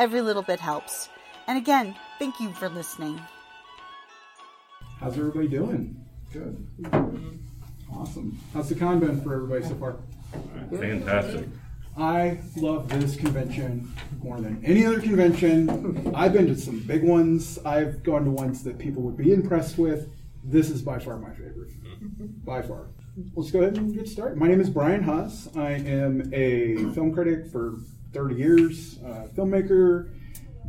Every little bit helps. And again, thank you for listening. How's everybody doing? Good. Awesome. How's the con been for everybody so far? Fantastic. I love this convention more than any other convention. I've been to some big ones. I've gone to ones that people would be impressed with. This is by far my favorite. By far. Let's go ahead and get started. My name is Brian Haas. I am a film critic for 30 years, uh, filmmaker.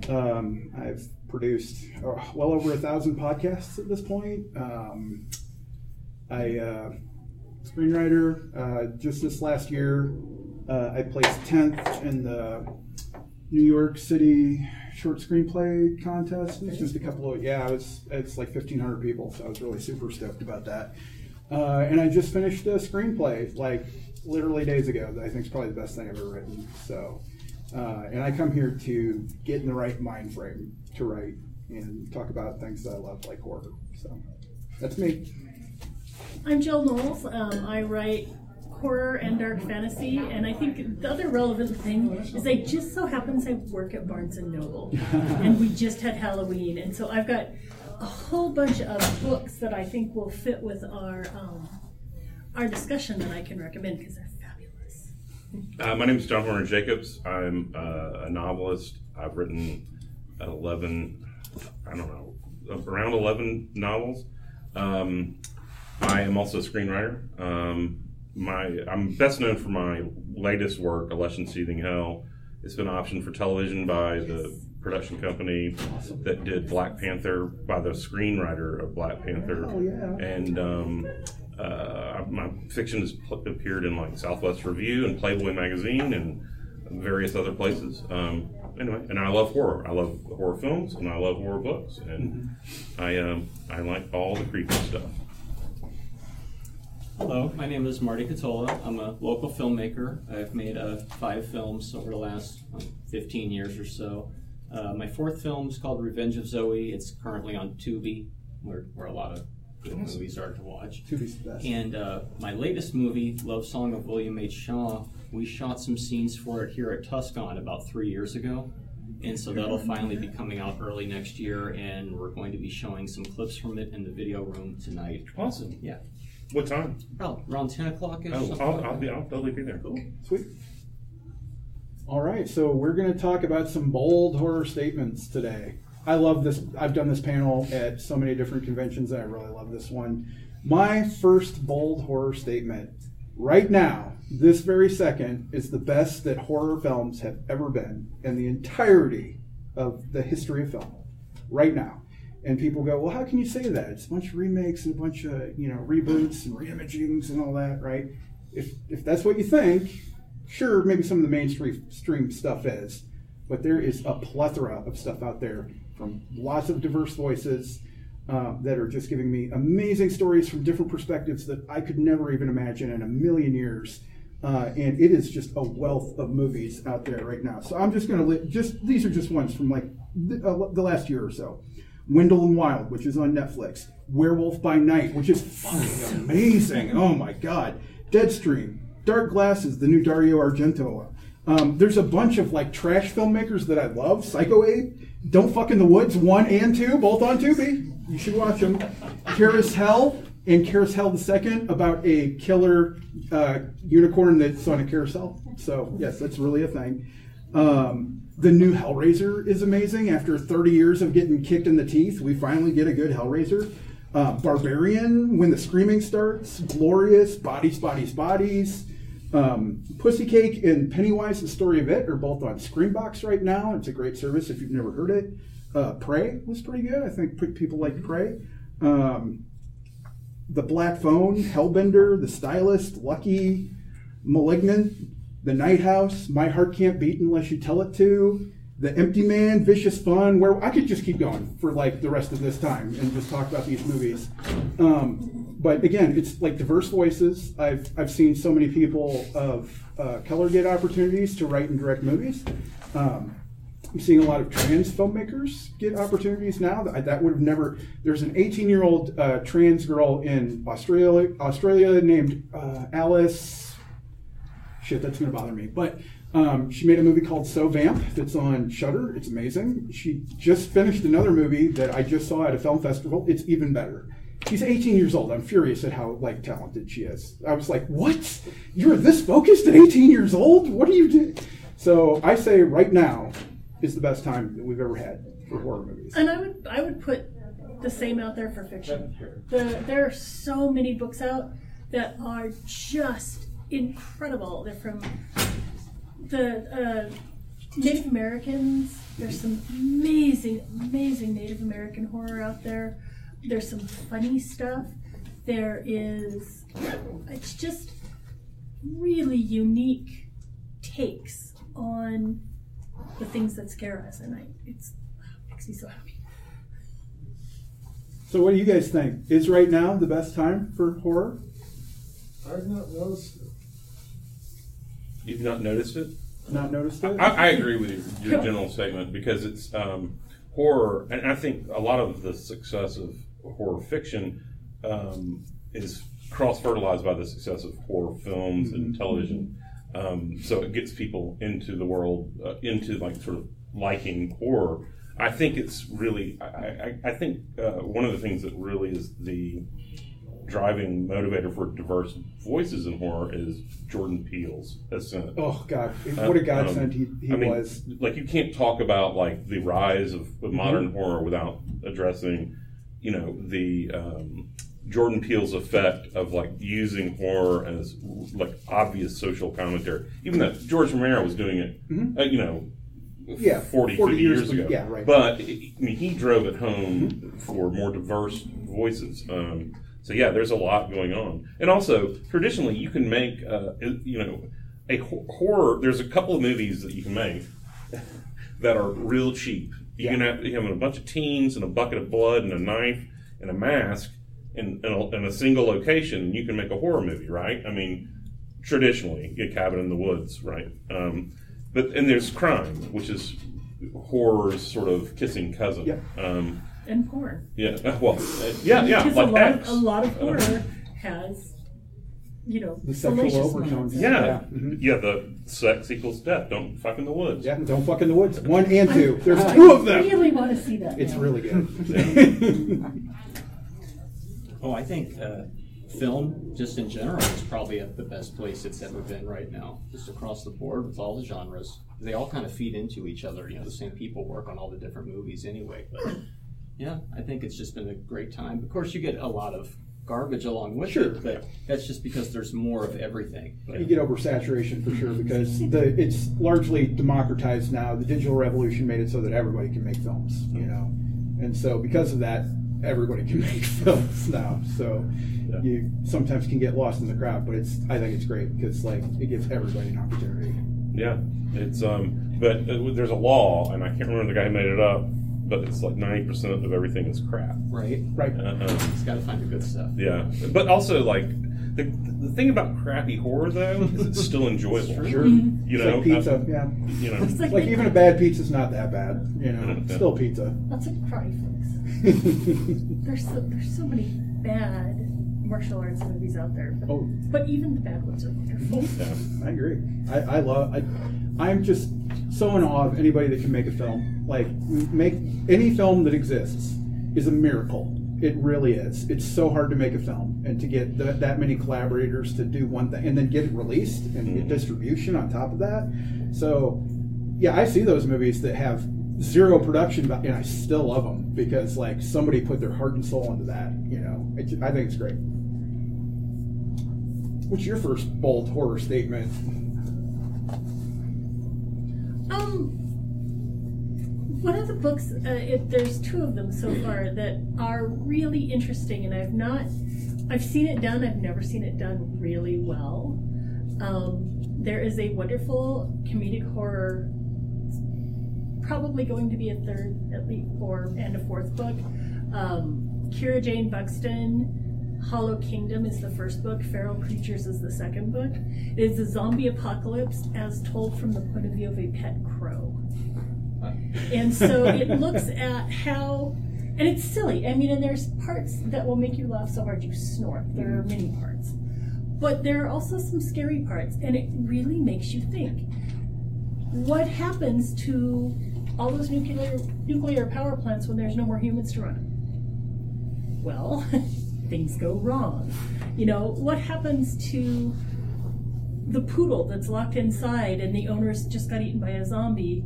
Um, I've produced uh, well over a thousand podcasts at this point. Um, I uh, screenwriter. Uh, just this last year, uh, I placed 10th in the New York City short screenplay contest. It's just a couple of yeah, it's like 1,500 people, so I was really super stoked about that. Uh, and I just finished a screenplay like literally days ago that I think is probably the best thing I've ever written. So, uh, and I come here to get in the right mind frame to write and talk about things that I love, like horror. So, that's me. I'm Jill Knowles. Um, I write horror and dark fantasy, and I think the other relevant thing is I just so happens I work at Barnes and Noble, and we just had Halloween, and so I've got a whole bunch of books that I think will fit with our um, our discussion that I can recommend because they're. Uh, my name is John Hornor Jacobs. I'm uh, a novelist. I've written 11, I don't know, around 11 novels. Um, I am also a screenwriter. Um, my I'm best known for my latest work, A Lush and Seething Hell. It's been optioned for television by the production company that did Black Panther by the screenwriter of Black Panther. Oh, yeah. And um, uh, my fiction has pl- appeared in like Southwest Review and Playboy magazine and various other places. Um, anyway, and I love horror. I love horror films and I love horror books, and I um, I like all the creepy stuff. Hello, my name is Marty Catola. I'm a local filmmaker. I've made uh, five films over the last um, 15 years or so. Uh, my fourth film is called Revenge of Zoe. It's currently on Tubi, where, where a lot of good movies are to watch. Tubi's the best. And uh, my latest movie, Love Song of William H. Shaw, we shot some scenes for it here at Tuscon about three years ago. And so that'll finally be coming out early next year, and we're going to be showing some clips from it in the video room tonight. Awesome. Yeah. What time? About around 10 o'clock ish. Oh, I'll, I'll be I'll totally be there. Cool. Sweet. All right, so we're going to talk about some bold horror statements today. I love this. I've done this panel at so many different conventions, and I really love this one. My first bold horror statement, right now, this very second, is the best that horror films have ever been in the entirety of the history of film. Right now. And people go, well, how can you say that? It's a bunch of remakes and a bunch of you know reboots and reimagings and all that, right? If if that's what you think, sure, maybe some of the mainstream stream stuff is, but there is a plethora of stuff out there from lots of diverse voices uh, that are just giving me amazing stories from different perspectives that I could never even imagine in a million years. Uh, and it is just a wealth of movies out there right now. So I'm just going to li- just these are just ones from like the, uh, the last year or so. Wendell and Wild, which is on Netflix. Werewolf by Night, which is fucking amazing. Oh my god. Deadstream, Dark Glasses, the new Dario Argento. Um, there's a bunch of like trash filmmakers that I love. Psycho Ape, Don't Fuck in the Woods, one and two, both on Tubi. You should watch them. Karis Hell and Hell the Second about a killer uh, unicorn that's on a carousel. So yes, that's really a thing. Um, the new Hellraiser is amazing. After 30 years of getting kicked in the teeth, we finally get a good Hellraiser. Uh, Barbarian, when the screaming starts, glorious. Bodies, bodies, bodies. Um, Pussycake and Pennywise, the story of it, are both on Screambox right now. It's a great service if you've never heard it. Uh, Prey was pretty good. I think people like Prey. Um, the Black Phone, Hellbender, The Stylist, Lucky, Malignant, The Night House, My Heart Can't Beat Unless You Tell It To, The Empty Man, Vicious Fun, where I could just keep going for like the rest of this time and just talk about these movies. Um, but again, it's like diverse voices. I've, I've seen so many people of uh, color get opportunities to write and direct movies. Um, I'm seeing a lot of trans filmmakers get opportunities now. That, that would have never. There's an 18 year old uh, trans girl in Australia, Australia named uh, Alice. Shit, that's gonna bother me. But um, she made a movie called So Vamp that's on Shudder. It's amazing. She just finished another movie that I just saw at a film festival. It's even better. She's 18 years old. I'm furious at how like talented she is. I was like, "What? You're this focused at 18 years old? What are you doing?" So I say right now is the best time that we've ever had for horror movies. And I would I would put the same out there for fiction. The, there are so many books out that are just incredible. They're from the uh, Native Americans. There's some amazing, amazing Native American horror out there. There's some funny stuff. There is, it's just really unique takes on the things that scare us, and I, it's makes me so happy. So what do you guys think? Is right now the best time for horror? I've not noticed it. You've not noticed it? Not noticed it? I, I agree with your, your general statement because it's um, horror, and I think a lot of the success of horror fiction um, is cross fertilized by the success of horror films and television. Um, so it gets people into the world, uh, into like sort of liking horror. I think it's really, I, I, I think uh, one of the things that really is the driving motivator for diverse voices in horror is Jordan Peele's Ascent. oh God, what a godsend he, he Um, I mean, was. Like you can't talk about like the rise of, of modern horror without addressing, you know, the um, Jordan Peele's effect of like using horror as like obvious social commentary. Even though George Romero was doing it, uh, you know, Yeah, 40, 40 years years, ago. Yeah, right. But I mean, he drove it home for more diverse voices. Um, so yeah, there's a lot going on, and also traditionally you can make, uh, you know, a horror. There's a couple of movies that you can make that are real cheap. You can have, you have a bunch of teens and a bucket of blood and a knife and a mask in, in, a, in a single location, and you can make a horror movie, right? I mean, traditionally, get Cabin in the Woods, right? Um, but and there's crime, which is horror's sort of kissing cousin. Yeah. Um, And porn. yeah. Well, uh, yeah, yeah. Because Like a lot, X. of, a lot of horror has, you know, The sexual salacious overtones. moments. yeah, Yeah. yeah, Mhm. The sex equals death. Don't fuck in the woods. Yeah, don't fuck in the woods. One and two. There's I two of them. really want to see that. It's now. really good. Oh, I think uh, film, just in general, is probably at the best place it's ever been right now, just across the board with all the genres. They all kind of feed into each other. You know, the same people work on all the different movies anyway. But yeah, I think it's just been a great time. Of course, you get a lot of garbage along with Sure. it, but that's just because there's more of everything. But, you get oversaturation for sure because the it's largely democratized now. The digital revolution made it so that everybody can make films, you know, and so because of that, everybody can make films now. So Yeah. you sometimes can get lost in the crowd, but it's I think it's great because like it gives everybody an opportunity. Yeah, it's um, but uh, there's a law, and I can't remember the guy who made it up, but it's like ninety percent of everything is crap. right? Right. Uh, um, It's got to find the good stuff. yeah, but also like the, the thing about crappy horror though is it's still enjoyable. Sure. You It's know, like pizza, uh, yeah. you know, It's like, Like even a bad pizza's not that bad, you know. Yeah. Still pizza. That's a cry flicks. There's so, there's so many bad martial arts movies out there, but, Oh. but even the bad ones are wonderful. yeah. I agree. I, I love. I, I'm just so in awe of anybody that can make a film. Like make any film that exists is a miracle. It really is. It's so hard to make a film and to get th- that many collaborators to do one thing and then get it released and get mm-hmm. distribution on top of that. So yeah, I see those movies that have zero production, and I still love them because like somebody put their heart and soul into that. You know, it, I think it's great. What's your first bold horror statement? Um, one of the books, uh, it, there's two of them so far that are really interesting, and I've not, I've seen it done. I've never seen it done really well. Um, there is a wonderful comedic horror, probably going to be a third, at least, or and a fourth book. Um, Kira Jane Buxton. Hollow Kingdom is the first book. Feral Creatures is the second book. It is a zombie apocalypse as told from the point of view of a pet crow. And so it looks at how, and it's silly. I mean, and there's parts that will make you laugh so hard you snort. There are many mm-hmm. parts. But there are also some scary parts, and it really makes you think. What happens to all those nuclear nuclear power plants when there's no more humans to run them? Well, things go wrong. You know, what happens to the poodle that's locked inside and the owner's just got eaten by a zombie?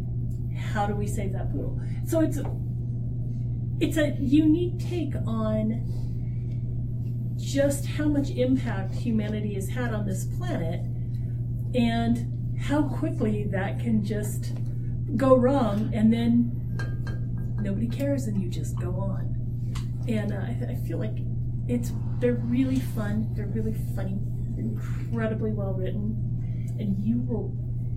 How do we save that poodle? So it's it's a unique take on just how much impact humanity has had on this planet and how quickly that can just go wrong and then nobody cares and you just go on and uh, I, I feel like it's they're really fun they're really funny incredibly well written and you will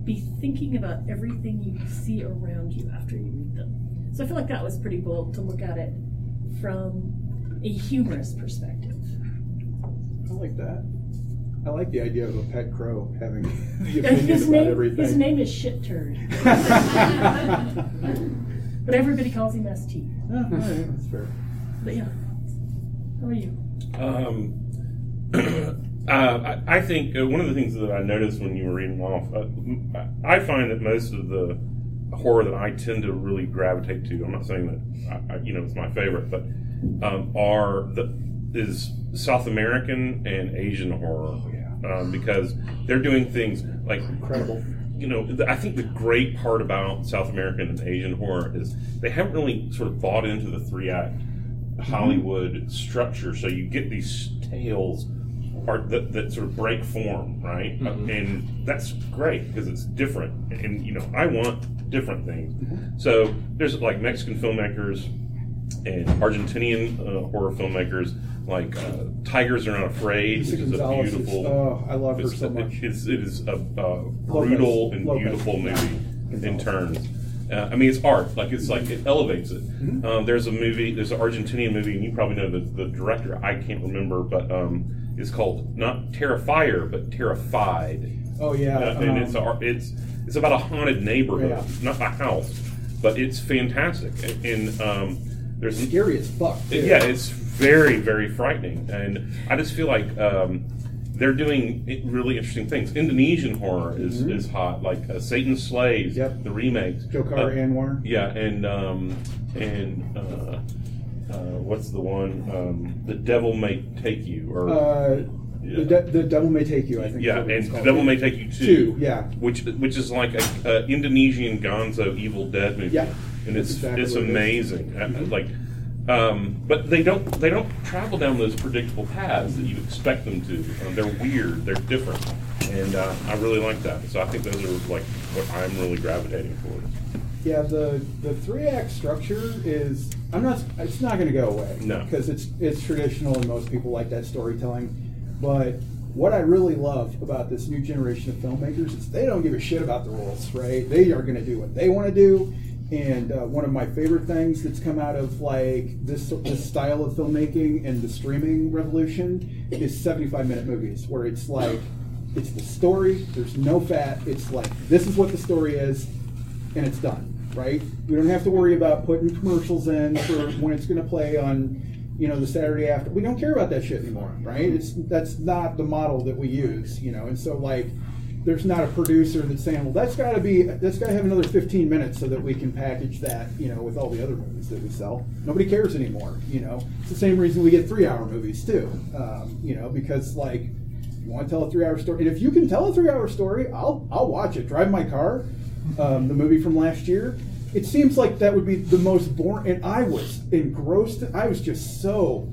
be thinking about everything you see around you after you read them so i feel like that was pretty bold to look at it from a humorous perspective I like that. I like the idea of a pet crow having the opinion his about name, everything. his name is Shit Turd, but everybody calls him ST. Oh, right, that's fair. But yeah, how are you? Um, uh, I, I think uh, one of the things that I noticed when you were reading off, uh, I find that most of the horror that I tend to really gravitate to, I'm not saying that I, I, you know it's my favorite, but um, are the is South American and Asian horror. Oh, yeah. Um, because they're doing things like Incredible. you know, the, I think the great part about South American and Asian horror is they haven't really sort of bought into the three act Hollywood structure. So you get these tales are, that, that sort of break form, right? Uh, and that's great because it's different. And, you know, I want different things. So there's like Mexican filmmakers and Argentinian uh, horror filmmakers like uh, Tigers Are Not Afraid, Lisa which is a Gonzalez is- beautiful. oh, I love her so much. It's, it is a, a Lopez. brutal and Lopez. beautiful movie in turns. Uh, I mean, it's art. Like it's like it elevates it. Mm-hmm. Um, there's a movie. There's an Argentinian movie, and you probably know the, the director. I can't remember, but um, it's called not Terrifier, but Terrified. Oh yeah, Uh, and um, it's a, it's it's about a haunted neighborhood, Yeah. not a house, but it's fantastic. And, and um, there's scary as fuck. too. yeah, it's very, very frightening, and I just feel like um, they're doing really interesting things. Indonesian horror is, is hot, like uh, Satan's Slaves, Mm-hmm. Yep. the remakes. Joko Uh, Anwar. Yeah, and um, and uh, uh, what's the one? Um, the Devil May Take You, or Uh, Yeah. the, de- the devil may take you. I think. yeah, and called. Devil May Take You Two. Two, yeah. which which is like a, a Indonesian Gonzo Evil Dead movie. Yeah, and it's exactly it's what it amazing. Uh, Like, um, but they don't they don't travel down those predictable paths that you expect them to. Uh, they're weird. They're different, and uh, I really like that. So I think those are like what I'm really gravitating towards. Yeah, the the three act structure is. I'm not. It's not going to go away. No. because it's it's traditional and most people like that storytelling. But what I really love about this new generation of filmmakers is they don't give a shit about the rules. Right? They are going to do what they want to do. And uh, one of my favorite things that's come out of like this this style of filmmaking and the streaming revolution is 75 minute movies, where it's like it's the story. There's no fat. It's like this is what the story is and it's done, right? We don't have to worry about putting commercials in for when it's going to play on, you know, the Saturday after. We don't care about that shit anymore, right? It's that's not the model that we use, you know. And so like, there's not a producer that's saying, well, that's got to be that's got to have another 15 minutes so that we can package that, you know, with all the other movies that we sell. Nobody cares anymore, you know. It's the same reason we get three-hour movies too, um, you know, because like. You want to tell a three-hour story, and if you can tell a three-hour story, I'll I'll watch it. Drive my car, um, the movie from last year. It seems like that would be the most boring, and I was engrossed. I was just so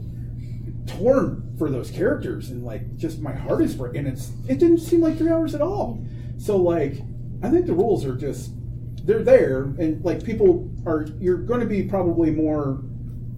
torn for those characters, and like just my heart is breaking. And it's it didn't seem like three hours at all. So like, I think the rules are just they're there, and like people are you're going to be probably more,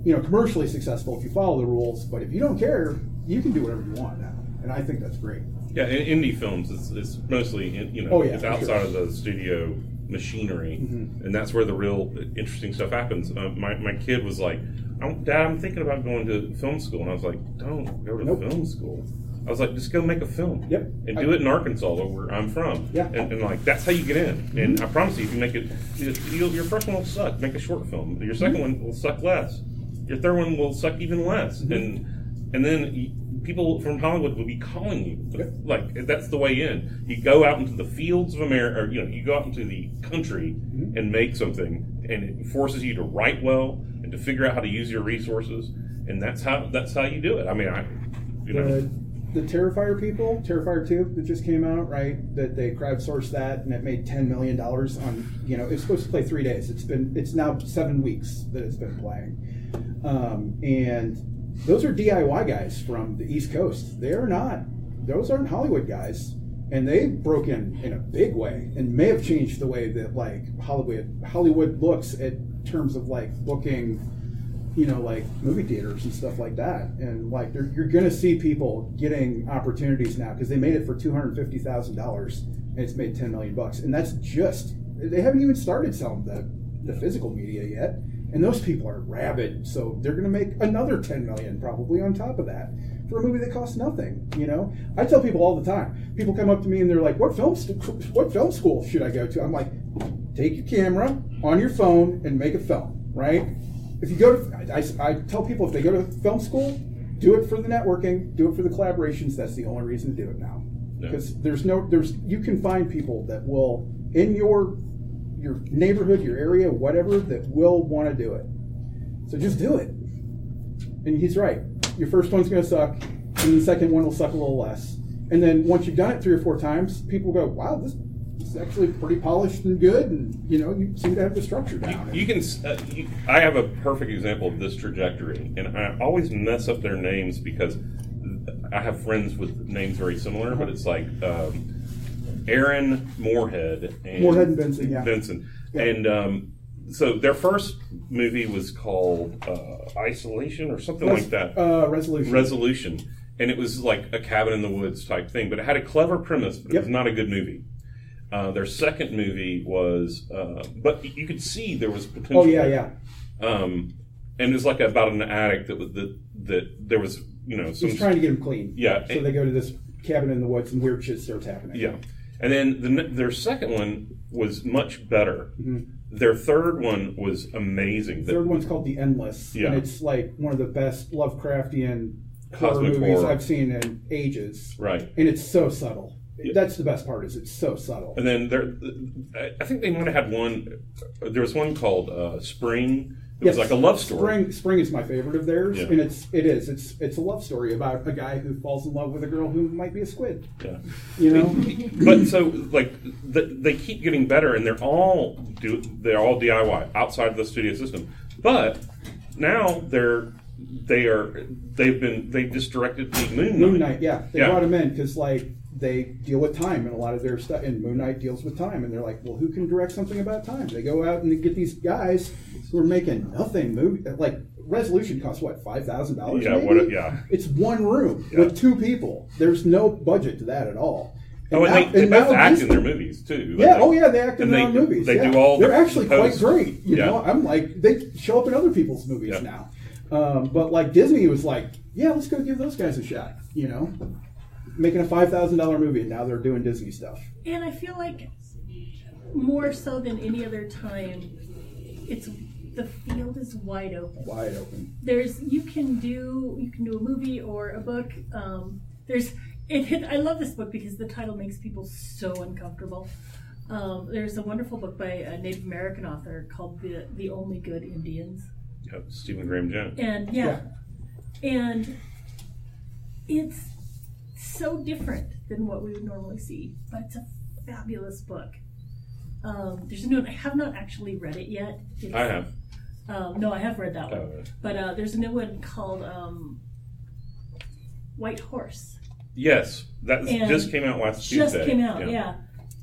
you know, commercially successful if you follow the rules. But if you don't care, you can do whatever you want now, and I think that's great. Yeah, in indie films, it's, it's mostly in, you know Oh, yeah, it's outside sure. of the studio machinery, Mm-hmm. and that's where the real interesting stuff happens. Uh, my my kid was like, I'm, "Dad, I'm thinking about going to film school," and I was like, "Don't go to Nope. film school." I was like, "Just go make a film, Yep. and I- do it in Arkansas, where I'm from, Yeah. Mm-hmm. and, and like that's how you get in." And I promise you, if you make it, you, you'll- your first one will suck. Make a short film. Your 2nd Mm-hmm. one will suck less. Your third one will suck even less, Mm-hmm. and and then. You, People from Hollywood will be calling you. Yep. Like that's the way in. You go out into the fields of America, or you know, you go out into the country Mm-hmm. and make something, and it forces you to write well and to figure out how to use your resources, and that's how that's how you do it. I mean, I, you know, the, the Terrifier people, Terrifier 2 that just came out, right? That they crowdsourced that and it made ten million dollars on you know, it's supposed to play three days. It's been it's now seven weeks that it's been playing. Um, and those are DIY guys from the East Coast. They are not those aren't Hollywood guys. And they broke in in a big way and may have changed the way that like Hollywood Hollywood looks in terms of like booking you know, like movie theaters and stuff like that. And like, you're, to see people getting opportunities now because they made it for two hundred fifty thousand dollars and it's made ten million bucks. And that's just they haven't even started selling the the physical media yet. And those people are rabid, so they're going to make another ten million probably on top of that for a movie that costs nothing. You know, I tell people all the time. People come up to me and they're like, "What film? St- what film school should I go to?" I'm like, "Take your camera on your phone and make a film." Right? if you go to, I, I tell people if they go to film school, do it for the networking, do it for the collaborations. That's the only reason to do it now, because there's no, there's you can find people that will in your your neighborhood, your area, whatever, that will want to do it. So just do it. And he's right. Your first one's going to suck, and the second one will suck a little less. And then once you've done it three or four times, people go, "Wow, this." is actually pretty polished and good, and you know you seem to have the structure down. you can. Uh, you, I have a perfect example of this trajectory, and I always mess up their names because I have friends with names very similar, but it's like um, Aaron Moorhead and Moorhead and Benson, yeah. Benson, Yeah. and um, so their first movie was called uh, Isolation or something like that. Uh, resolution. Resolution, and it was like a cabin in the woods type thing, but it had a clever premise, but it was not a good movie. Uh, their second movie was, uh, but you could see there was potential. oh yeah, yeah. Um, and it was like about an addict that was that that there was you know some He's trying to get him clean. Yeah. So they go to this cabin in the woods, and weird shit starts happening. yeah, and then the, their second one was much better. Mm-hmm. Their third one was amazing. The third one's called The Endless, Yeah. and it's like one of the best Lovecraftian horror movies horror. I've seen in ages. right. And it's so subtle. Yeah. That's the best part. Is it's so subtle. And then there, I- I think they might have had one. There was one called uh, Spring. It was like a love story. Spring, Spring is my favorite of theirs, Yeah. and it's it is it's it's a love story about a guy who falls in love with a girl who might be a squid. Yeah. You know, but so like the, they keep getting better and they're all do they're all DIY outside of the studio system. But now they're they are they've been they just directed the Moon Knight. Moon Knight, yeah, they Yeah. brought him in because like they deal with time and a lot of their stuff. And Moon Knight deals with time, and they're like, well, who can direct something about time? They go out and they get these guys who are making nothing movie like. Resolution costs what five thousand dollars? Yeah, what- yeah. It's one room Yeah. with two people. There's no budget to that at all. Oh, and now- they, they both now act in their movies too. Yeah, Like, oh yeah, they act in and their they- own movies. They yeah. do all. They're the actually quite great. You Yeah. know, I'm like they show up in other people's movies Yeah. now. Um, but like Disney was like, yeah, let's go give those guys a shot. You know, making a five thousand dollar movie, and now they're doing Disney stuff. And I feel like more so than any other time, it's the field is wide open. Wide open. There's you can do you can do a movie or a book. Um, there's it. hit- I love this book because the title makes people so uncomfortable. Um, there's a wonderful book by a Native American author called the the Only Good Indians. Yep, Stephen Graham Jones. and yeah, and it's so different than what we would normally see but it's a fabulous book Um, there's a new one. I have not actually read it yet. It's- I have. Um, no, I have read that one. Oh. But uh, there's a new one called um, White Horse. Yes, that And just came out last Just Tuesday. came out, yeah.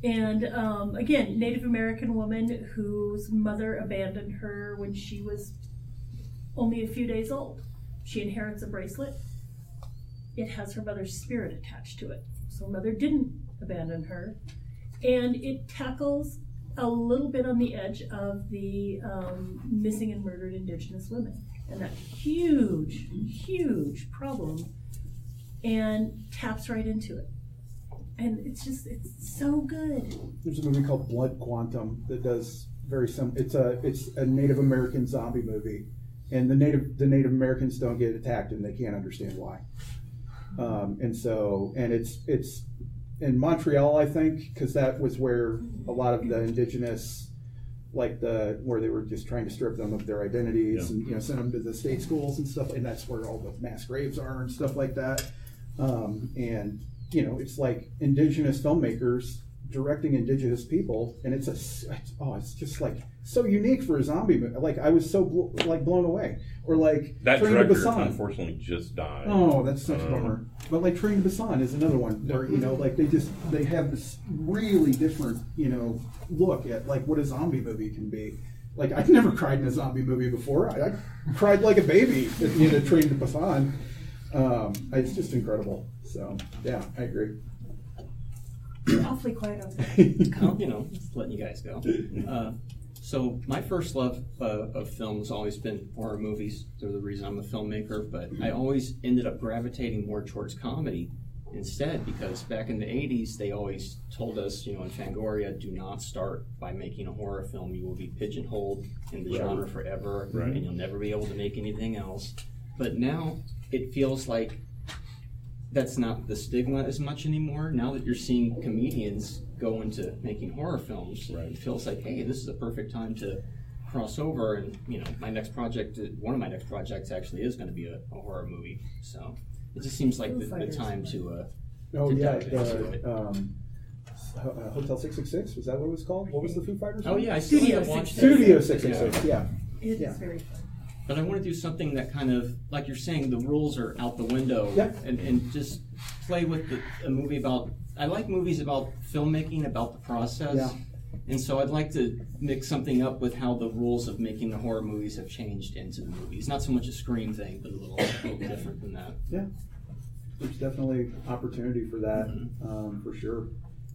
And um, again, Native American woman whose mother abandoned her when she was only a few days old. She inherits a bracelet. It has her mother's spirit attached to it. So her mother didn't abandon her. And it tackles a little bit on the edge of the um, missing and murdered indigenous women and that huge, huge problem and taps right into it. And it's just, it's so good. There's a movie called Blood Quantum that does very sim. It's a it's a Native American zombie movie, and the native the Native Americans don't get attacked, and they can't understand why. Um, and so, and it's it's in Montreal, I think, because that was where a lot of the indigenous, like the where they were just trying to strip them of their identities Yeah. and you know send them to the state schools and stuff, and that's where all the mass graves are and stuff like that. Um, and you know, it's like indigenous filmmakers directing indigenous people, and it's a it's, oh, it's just like so unique for a zombie movie. Like I was so blo- like blown away, or like That Train to director Busan. unfortunately just died. Oh, that's such a Um, bummer. But like Train to Busan is another one where you know, like they just they have this really different you know look at like what a zombie movie can be. Like I've never cried in a zombie movie before. I, I cried like a baby at the end of Train to Busan. Um, it's just incredible. So yeah, I agree. Awfully quiet over there. Well, you know, just letting you guys go. Uh, so my first love uh, of film has always been horror movies. They're the reason I'm a filmmaker. But I always ended up gravitating more towards comedy instead because back in the 80s they always told us, you know, in Fangoria, do not start by making a horror film. You will be pigeonholed in the genre forever, Right. and you'll never be able to make anything else. But now it feels like that's not the stigma as much anymore. Now that you're seeing comedians go into making horror films, it feels like, hey, this is a perfect time to cross over. And you know, my next project, one of my next projects, actually is going to be a, a horror movie. So it just seems like the, the time to. Uh, Oh to yeah, dive into it. the, um, uh, Hotel Six Six Six was that what it was called? What was the Foo Fighters? oh one? yeah, I still Studio haven't watched Six it. Six Six Six. Yeah. It is Yeah. very fun. But I want to do something that kind of, like you're saying, the rules are out the window, Yeah. and, and just play with the, a movie about. I like movies about filmmaking, about the process, Yeah. and so I'd like to mix something up with how the rules of making the horror movies have changed into the movies. Not so much a screen thing, but a little, a little different than that. Yeah. There's definitely opportunity for that, Mm-hmm. um, for sure.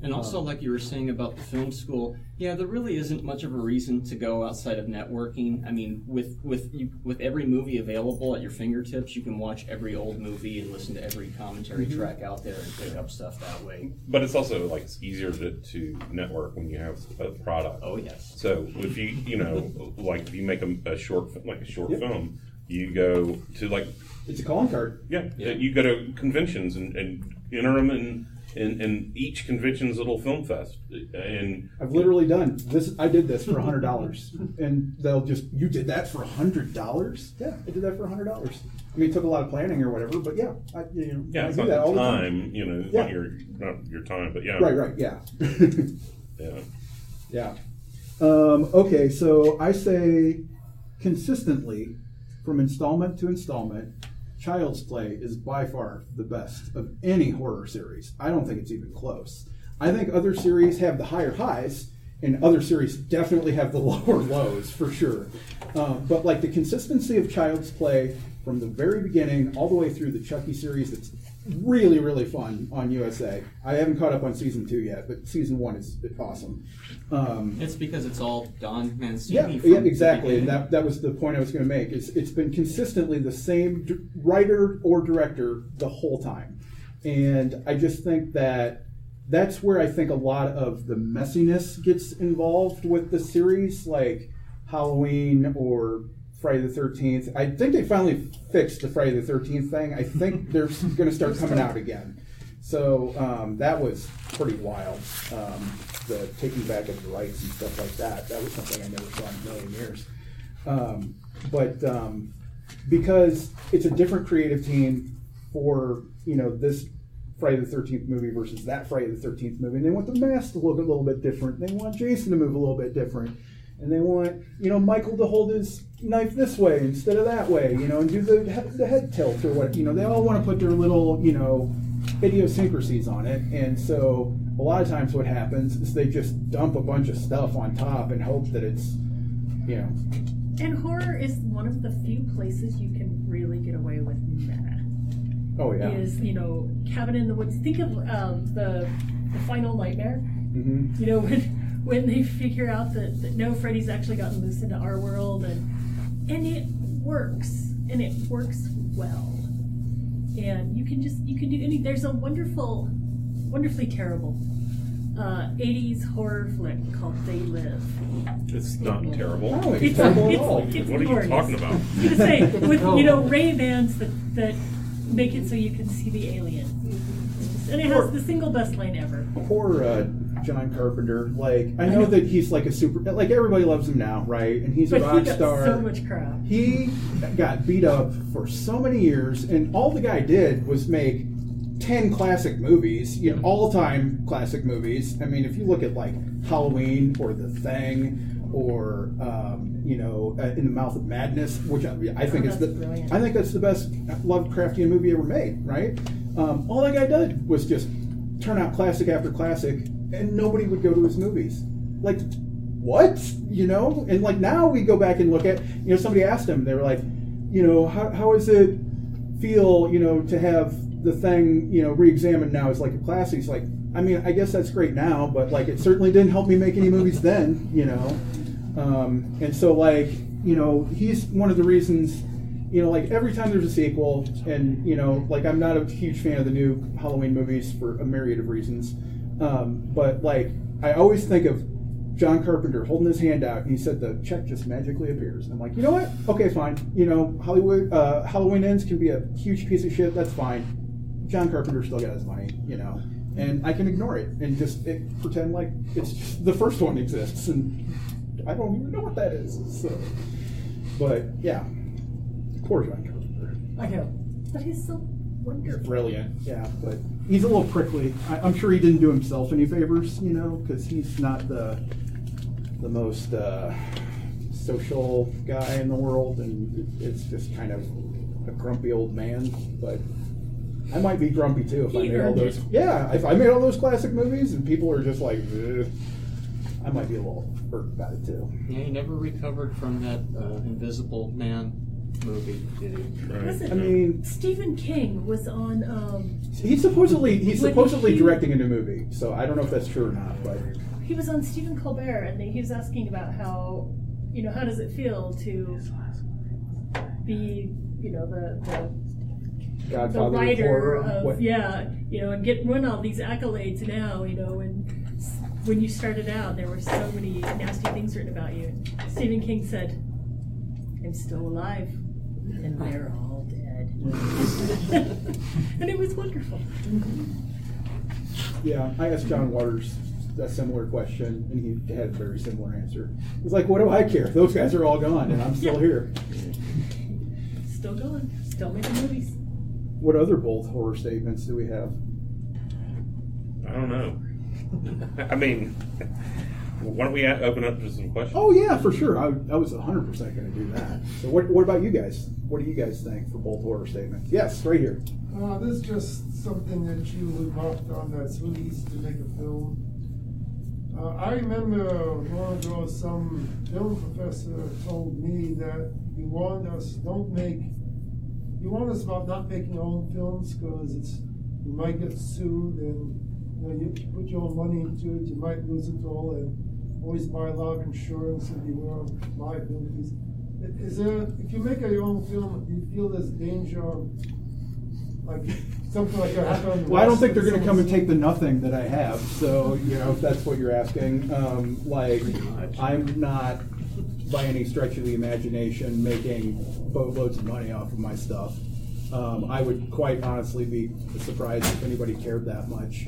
And also, um, like you were saying about the film school, yeah, there really isn't much of a reason to go outside of networking. I mean, with with you, with every movie available at your fingertips, you can watch every old movie and listen to every commentary mm-hmm. track out there and pick up stuff that way. But it's also like it's easier to, to network when you have a product. Oh yes, So if you you know like if you make a, a short like a short Yep. film, you go to like It's a calling card. yeah, Yeah. you go to conventions and, and enter them in, in in each convention's little film fest and I've literally done this. I did this for a hundred dollars, and they'll just you did that for a hundred dollars. Yeah, I did that for a hundred dollars. I mean, it took a lot of planning or whatever, but yeah, I, you know, yeah, I it's do not that the all the time, you know, it's Yeah. not your not your time, but yeah, Right, right, yeah, yeah. yeah. Um, okay, so I say consistently, from installment to installment, Child's Play is by far the best of any horror series. I don't think it's even close. I think other series have the higher highs, and other series definitely have the lower lows for sure. Um, but like the consistency of Child's Play from the very beginning all the way through the Chucky series, it's really really fun on USA. I haven't caught up on season two yet, but season one is awesome. Um, it's because it's all Don Mancini. yeah, yeah, exactly. And that, that was the point I was going to make. It's, it's been consistently the same d- writer or director the whole time. And I just think that that's where I think a lot of the messiness gets involved with the series, like Halloween or Friday the 13th. I think they finally fixed the Friday the 13th thing. I think they're going to start coming out again. So um, that was pretty wild. Um, the taking back of the rights and stuff like that. That was something I never saw in a million years. Um, but um, because it's a different creative team for you know this Friday the Thirteenth movie versus that Friday the Thirteenth movie, and they want the mask to look a little bit different. They want Jason to move a little bit different, and they want you know Michael to hold his knife this way instead of that way, you know, and do the the head tilt or what. You know, they all want to put their little you know idiosyncrasies on it, and so a lot of times what happens is they just dump a bunch of stuff on top and hope that it's you know And horror is one of the few places you can really get away with meta. oh yeah. Is you know cabin in the woods. Think of um, the the final nightmare. hmm You know when when they figure out that, that no, Freddy's actually gotten loose into our world, and and it works, and it works well. And you can just you can do any. There's a wonderful, wonderfully terrible. Uh, 80s horror flick called They Live. It's not terrible. Oh, it's It's, terrible at it's, all. it's What are you talking about? I was gonna say with you know Ray Bans that that make it so you can see the alien, and it Sure. has the single best line ever. poor uh, John Carpenter. Like I know that he's like a super. Like everybody loves him now, right? And he's a But rock he got star. so much crap. he got beat up for so many years, and all the guy did was make ten classic movies, you know, all-time classic movies. I mean, if you look at like Halloween or The Thing or um, you know, uh, In the Mouth of Madness, which I, I think is the brilliant. I think that's the best Lovecraftian movie ever made, right? Um, all that guy did was just turn out classic after classic, and nobody would go to his movies. Like, what? You know? And like now we go back and look at, you know, somebody asked him, they were like, you know, how, how does it feel, you know, to have the thing, you know, re-examined now as like a classic? He's like, I mean, I guess that's great now, but like it certainly didn't help me make any movies then, you know? Um, and so like, you know, he's one of the reasons you know, like every time there's a sequel, and you know, like I'm not a huge fan of the new Halloween movies for a myriad of reasons, um, but like I always think of John Carpenter holding his hand out, and he said the check just magically appears. And I'm like, you know what? Okay, fine. You know, Hollywood uh, Halloween ends can be a huge piece of shit. That's fine. John Carpenter still got his money, you know, and I can ignore it and just it, pretend like it's the first one exists, and I don't even know what that is. So, but yeah. Poor John Carpenter. I know, but he's so He's wonderful. brilliant, yeah, but he's a little prickly. I, I'm sure he didn't do himself any favors, you know, because he's not the the most uh, social guy in the world, and it's just kind of a grumpy old man. But I might be grumpy too if I made all those. it. Yeah, if I made all those classic movies and people are just like, "Ugh," I might be a little hurt about it too. Yeah, he never recovered from that uh, Invisible Man movie, did he? Right. I mean, Stephen King was on. Um, he's supposedly he's When supposedly he- directing a new movie, so I don't know if that's true or not, but. he was on Stephen Colbert, and he was asking about how, you know, how does it feel to be, you know, the the, the Godfather of writer horror. of what- yeah, you know, and get run all these accolades now, you know, and when you started out, there were so many nasty things written about you. Stephen King said, "I'm still alive, and they're all dead," and it was wonderful. Yeah, I asked John Waters a similar question, and he had a very similar answer. He's like, "What do I care? Those guys are all gone, and I'm still Yeah. here." Still going, still making movies. What other bold horror statements do we have? I don't know. I mean, why don't we open up to some questions? Oh yeah, for sure. I, I was 100 percent going to do that. So what, what about you guys? What do you guys think for both order statements? Yes, right here. Uh, this is just something that you remarked on that's really easy to make a film. Uh, I remember long ago some film professor told me that he warned us don't make, he warned us about not making our own films because it's, you might get sued and you know, you put your own money into it, you might lose it all and always buy life insurance and beware of liabilities. Is there, if you make your own film, do you feel there's danger of like something like that happened? Well, I don't think they're going to come and take the nothing that I have. So you know, if that's what you're asking, um, like I'm not by any stretch of the imagination making boatloads of money off of my stuff. Um, I would quite honestly be surprised if anybody cared that much.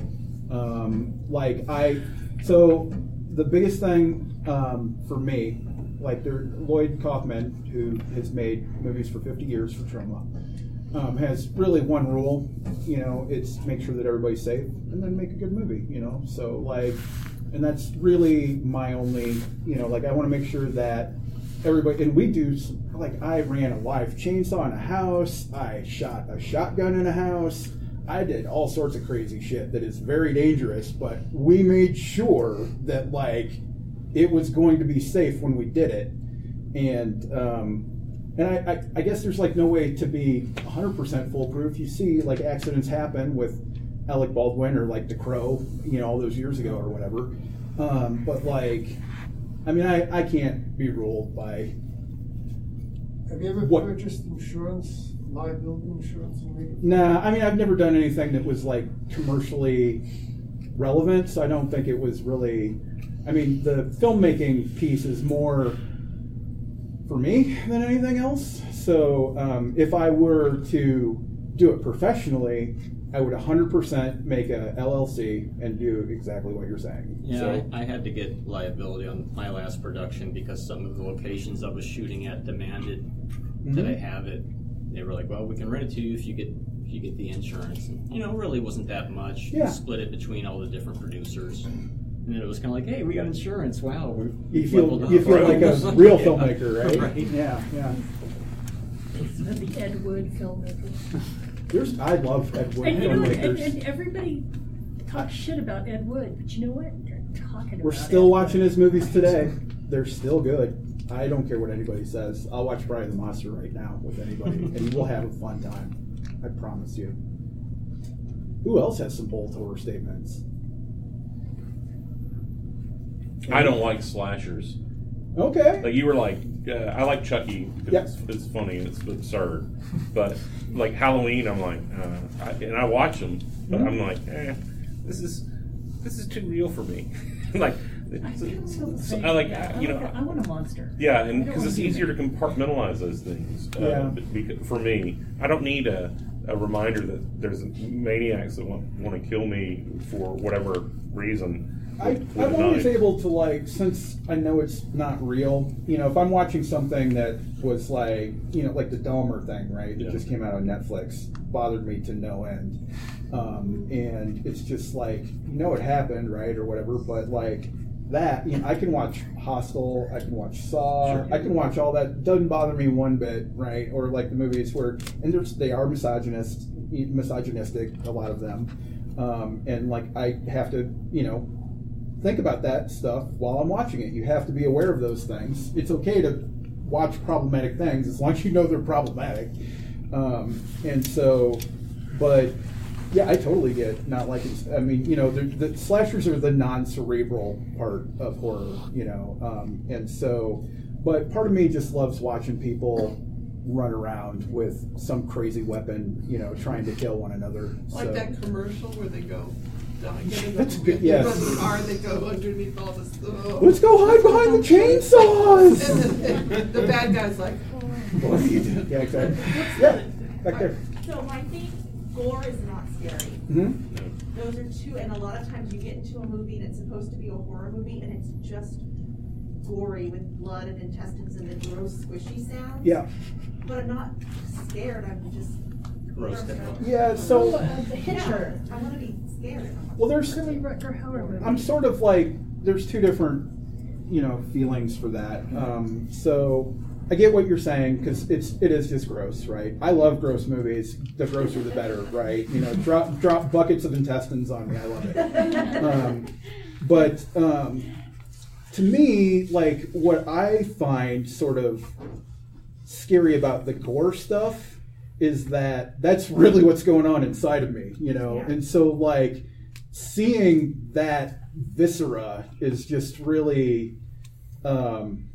Um, like I, so the biggest thing um, for me, like there, Lloyd Kaufman, who has made movies for 50 years for Troma, um, has really one rule. You know, it's make sure that everybody's safe, and then make a good movie. You know, so like, and that's really my only. You know, like I want to make sure that everybody and we do like I ran a live chainsaw in a house. I shot a shotgun in a house. I did all sorts of crazy shit that is very dangerous, but we made sure that like it was going to be safe when we did it. And um, and I, I, I guess there's like no way to be 100% foolproof. You see like accidents happen with Alec Baldwin or like The Crow, you know, all those years ago or whatever. Um, but like, I mean, I, I can't be ruled by. Have you ever What- purchased insurance, liability insurance? and make it- Nah, I mean, I've never done anything that was like commercially relevant, so I don't think it was really. I mean, the filmmaking piece is more for me than anything else. So um, if I were to do it professionally, I would 100% make a LLC and do exactly what you're saying. Yeah, So, I, I had to get liability on my last production because some of the locations I was shooting at demanded that I Mhm. have it. They were like, "Well, we can rent it to you if you get if you get the insurance." And, you know, it really wasn't that much. Yeah. Split it between all the different producers, and then it was kind of like, "Hey, we got insurance! Wow, we you feel leveled you feel like a real Yeah. filmmaker, right? Right. Yeah, yeah. The Ed Wood filmmaker. There's I love Ed Wood And you know, and, filmmakers. and everybody talks shit about Ed Wood, but you know what? They're talking We're still Ed watching Wood. his movies today. They're still good. I don't care what anybody says. I'll watch Bride of the Monster right now with anybody, and we'll have a fun time. I promise you. Who else has some bold horror statements? I don't like slashers. Okay. Like you were like, uh, I like Chucky because Yep. it's, it's funny and it's absurd, but like Halloween, I'm like, uh, I, and I watch them, but I'm like, eh, this is this is too real for me. like, I feel so the same. I like, yeah, you I know, like a- I want a monster. yeah, and because it's easier to compartmentalize those things. Uh, Yeah. Because for me, I don't need a, a reminder that there's maniacs that want want to kill me for whatever reason. I, with- with I'm always able to like, since I know it's not real. You know, if I'm watching something that was like, you know, like the Dahmer thing, right? That Yeah. just came out on Netflix, bothered me to no end. Um, and it's just like, you know, it happened, right, or whatever. But like that, you know, I can watch Hostel, I can watch Saw, Sure. I can watch all that. Doesn't bother me one bit, right? Or like the movies where, and there's, they are misogynist, misogynistic, a lot of them. Um, and like I have to, you know, think about that stuff while I'm watching it. You have to be aware of those things. It's okay to watch problematic things as long as you know they're problematic. Um, and so, but yeah, I totally get not liking. I mean, you know, the, the slashers are the non-cerebral part of horror, you know, um, and so, but part of me just loves watching people run around with some crazy weapon, you know, trying to kill one another. Like so. that commercial where they go down, get That's the, good, they yes. run the car, they go underneath all this. Oh. Let's go hide behind the chainsaws. And then the bad guy's like, oh. What are you doing? Yeah, exactly. Yeah, back there. So I think gore is not scary. hmm Those are two, and a lot of times you get into a movie and it's supposed to be a horror movie and it's just gory with blood and intestines and the gross squishy sounds. Yeah, But I'm not scared, I'm just. Grossed out. yeah. So, uh, the Hitcher. I wanna be scared. well, there's. Shirley Rutger Hauer movie. I'm sort of like there's two different, you know, feelings for that. Um, so I get what you're saying because it's it is just gross, right? I love gross movies. The grosser the better, right? You know, drop drop buckets of intestines on me. I love it. Um, but um, to me, like what I find sort of scary about the gore stuff is that that's really what's going on inside of me, you know? Yeah. And so, like, seeing that viscera is just really, um,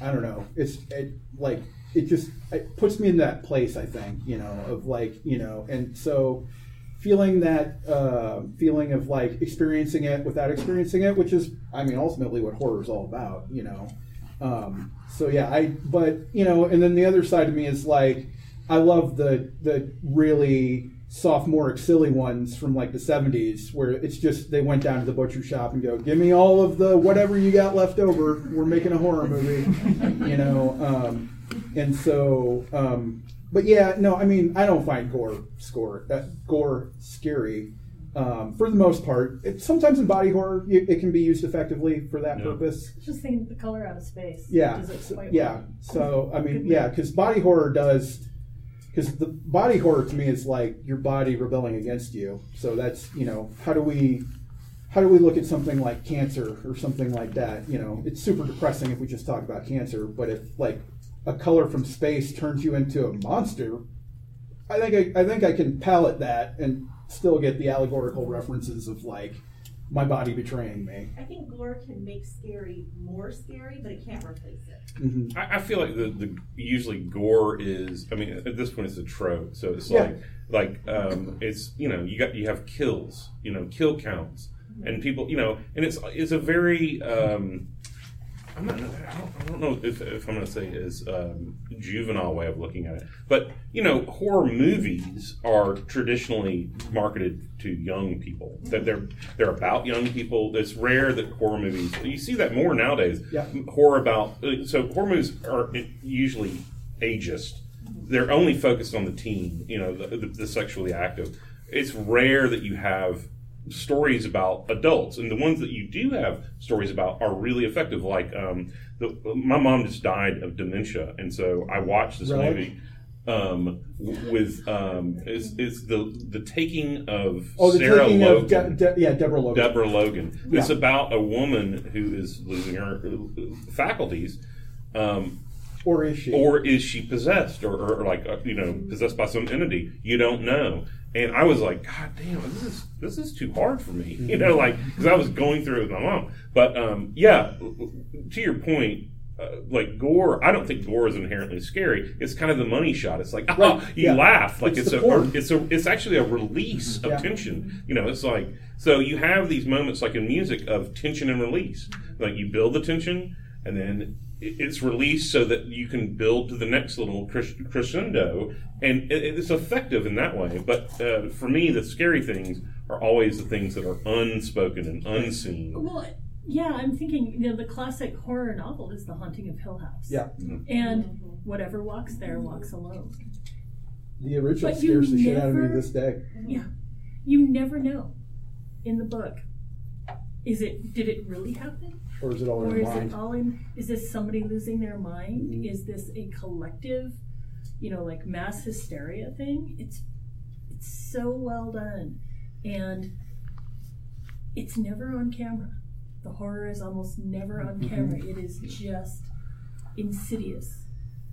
I don't know, it's it, like, it just it puts me in that place, I think, you know, of like, you know, and so feeling that uh, feeling of like experiencing it without experiencing it, which is, I mean, ultimately what horror is all about, you know. Um, so yeah, I but you know, and then the other side of me is like, I love the the really sophomoric silly ones from like the 70s where it's just they went down to the butcher shop and go give me all of the whatever you got left over we're making a horror movie you know um, and so um, but yeah, no, I mean, I don't find gore score uh, gore scary. Um, for the most part, it, sometimes in body horror, it, it can be used effectively for that Yeah. purpose. Just thinking the color out of space. Yeah, so- yeah. well. So I mean, yeah, because body horror does. Because the body horror to me is like your body rebelling against you. So that's you know how do we how do we look at something like cancer or something like that? You know, it's super depressing if we just talk about cancer. But if like a color from space turns you into a monster, I think I, I think I can palate that and still get the allegorical references of like my body betraying me. I think gore can make scary more scary, but it can't replace it. Mhm. I, I feel like the, the usually gore is. I mean, at this point, it's a trope. So it's Yeah. like like um, it's you know you got you have kills, you know, kill counts, and people you know, and it's it's a very. Um, I'm not. I don't, I don't know if, if I'm going to say is um, juvenile way of looking at it, but you know, horror movies are traditionally marketed to young people. That they're they're about young people. It's rare that horror movies. You see that more nowadays. Yeah. Horror about so horror movies are usually ageist. They're only focused on the teen. You know, the, the, the sexually active. It's rare that you have stories about adults, and the ones that you do have stories about are really effective. Like um, the, my mom just died of dementia, and so I watched this Relic? movie um, with um, it's, it's the the taking of Oh, the Sarah taking Logan. of De- De- yeah, Deborah Logan. Deborah Logan. It's about a woman who is losing her uh, faculties. Um, or is she? or is she possessed or, or, like uh, you know possessed by some entity you don't know and i was like god damn this is this is too hard for me you know like because i was going through it with my mom. But um, yeah to your point uh, like gore i don't think gore is inherently scary. It's kind of the money shot. It's like ah, Right, you yeah. laugh. Like It's it's, the a it's a it's actually a release of Yeah. tension. You know it's like so you have these moments like in music of tension and release. Like you build the tension and then it's released so that you can build to the next little crescendo and it's effective in that way but uh, for me the scary things are always the things that are unspoken and unseen Well, yeah, I'm thinking, you know, the classic horror novel is The Haunting of Hill House. Yeah. And whatever walks there walks alone. The original But scares the shit out of me this day. Yeah. You never know in the book. Is it did it really happen? Or is it all in Or your is mind? it all in is this somebody losing their mind? Mhm. Is this a collective, you know, like mass hysteria thing? It's it's so well done. And it's never on camera. The horror is almost never on Mhm. camera. It is just insidious.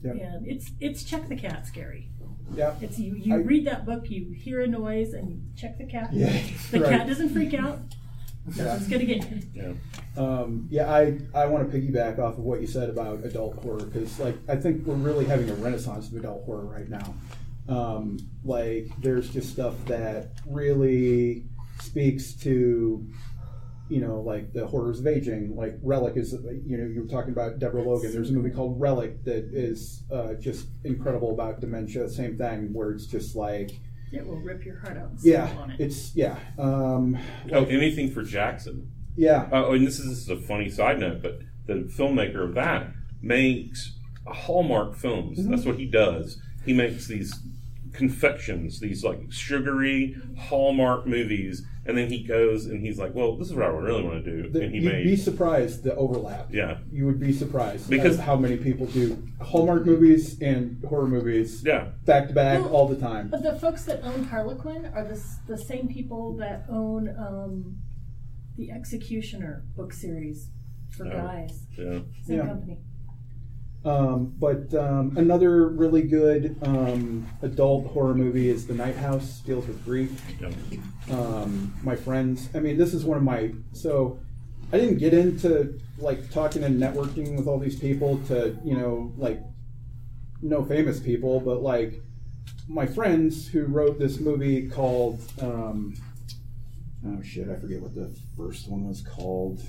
Yep. And it's it's check the cat scary. Yeah. It's you you I- read that book, you hear a noise and you check the cat. Yeah, The right. cat doesn't freak out. Yeah. Nothing's gonna get yeah Um, yeah, I, I want to piggyback off of what you said about adult horror because, like, I think we're really having a renaissance of adult horror right now. Um, like, there's just stuff that really speaks to, you know, like the horrors of aging. Like, Relic is, you know, you were talking about Deborah Logan. There's a movie called Relic that is uh, just incredible about dementia. Same thing, where it's just like, It will rip your heart out and yeah, yeah. on it. it's yeah, um, oh like, anything for jackson yeah, Oh, and this is, this is a funny side note, but the filmmaker of that makes Hallmark films. Mm-hmm. That's what he does. He makes these confections, these like sugary Hallmark movies, and then he goes and he's like, "Well, this is what I really want to do," The- and he you'd made be surprised the overlap. yeah, You would be surprised Because- because how many people do Hallmark movies and horror movies yeah. back to back all the time. But the folks that own Harlequin are the, the same people that own um, the Executioner book series for Oh. guys. Yeah, Same Yeah. company. Um, but um, another really good um, adult horror movie is The Night House. Deals with grief. um, my friends. I mean, this is one of my. So, I didn't get into like talking and networking with all these people to you know like no famous people, but like my friends who wrote this movie called. Um, oh shit! I forget what the first one was called.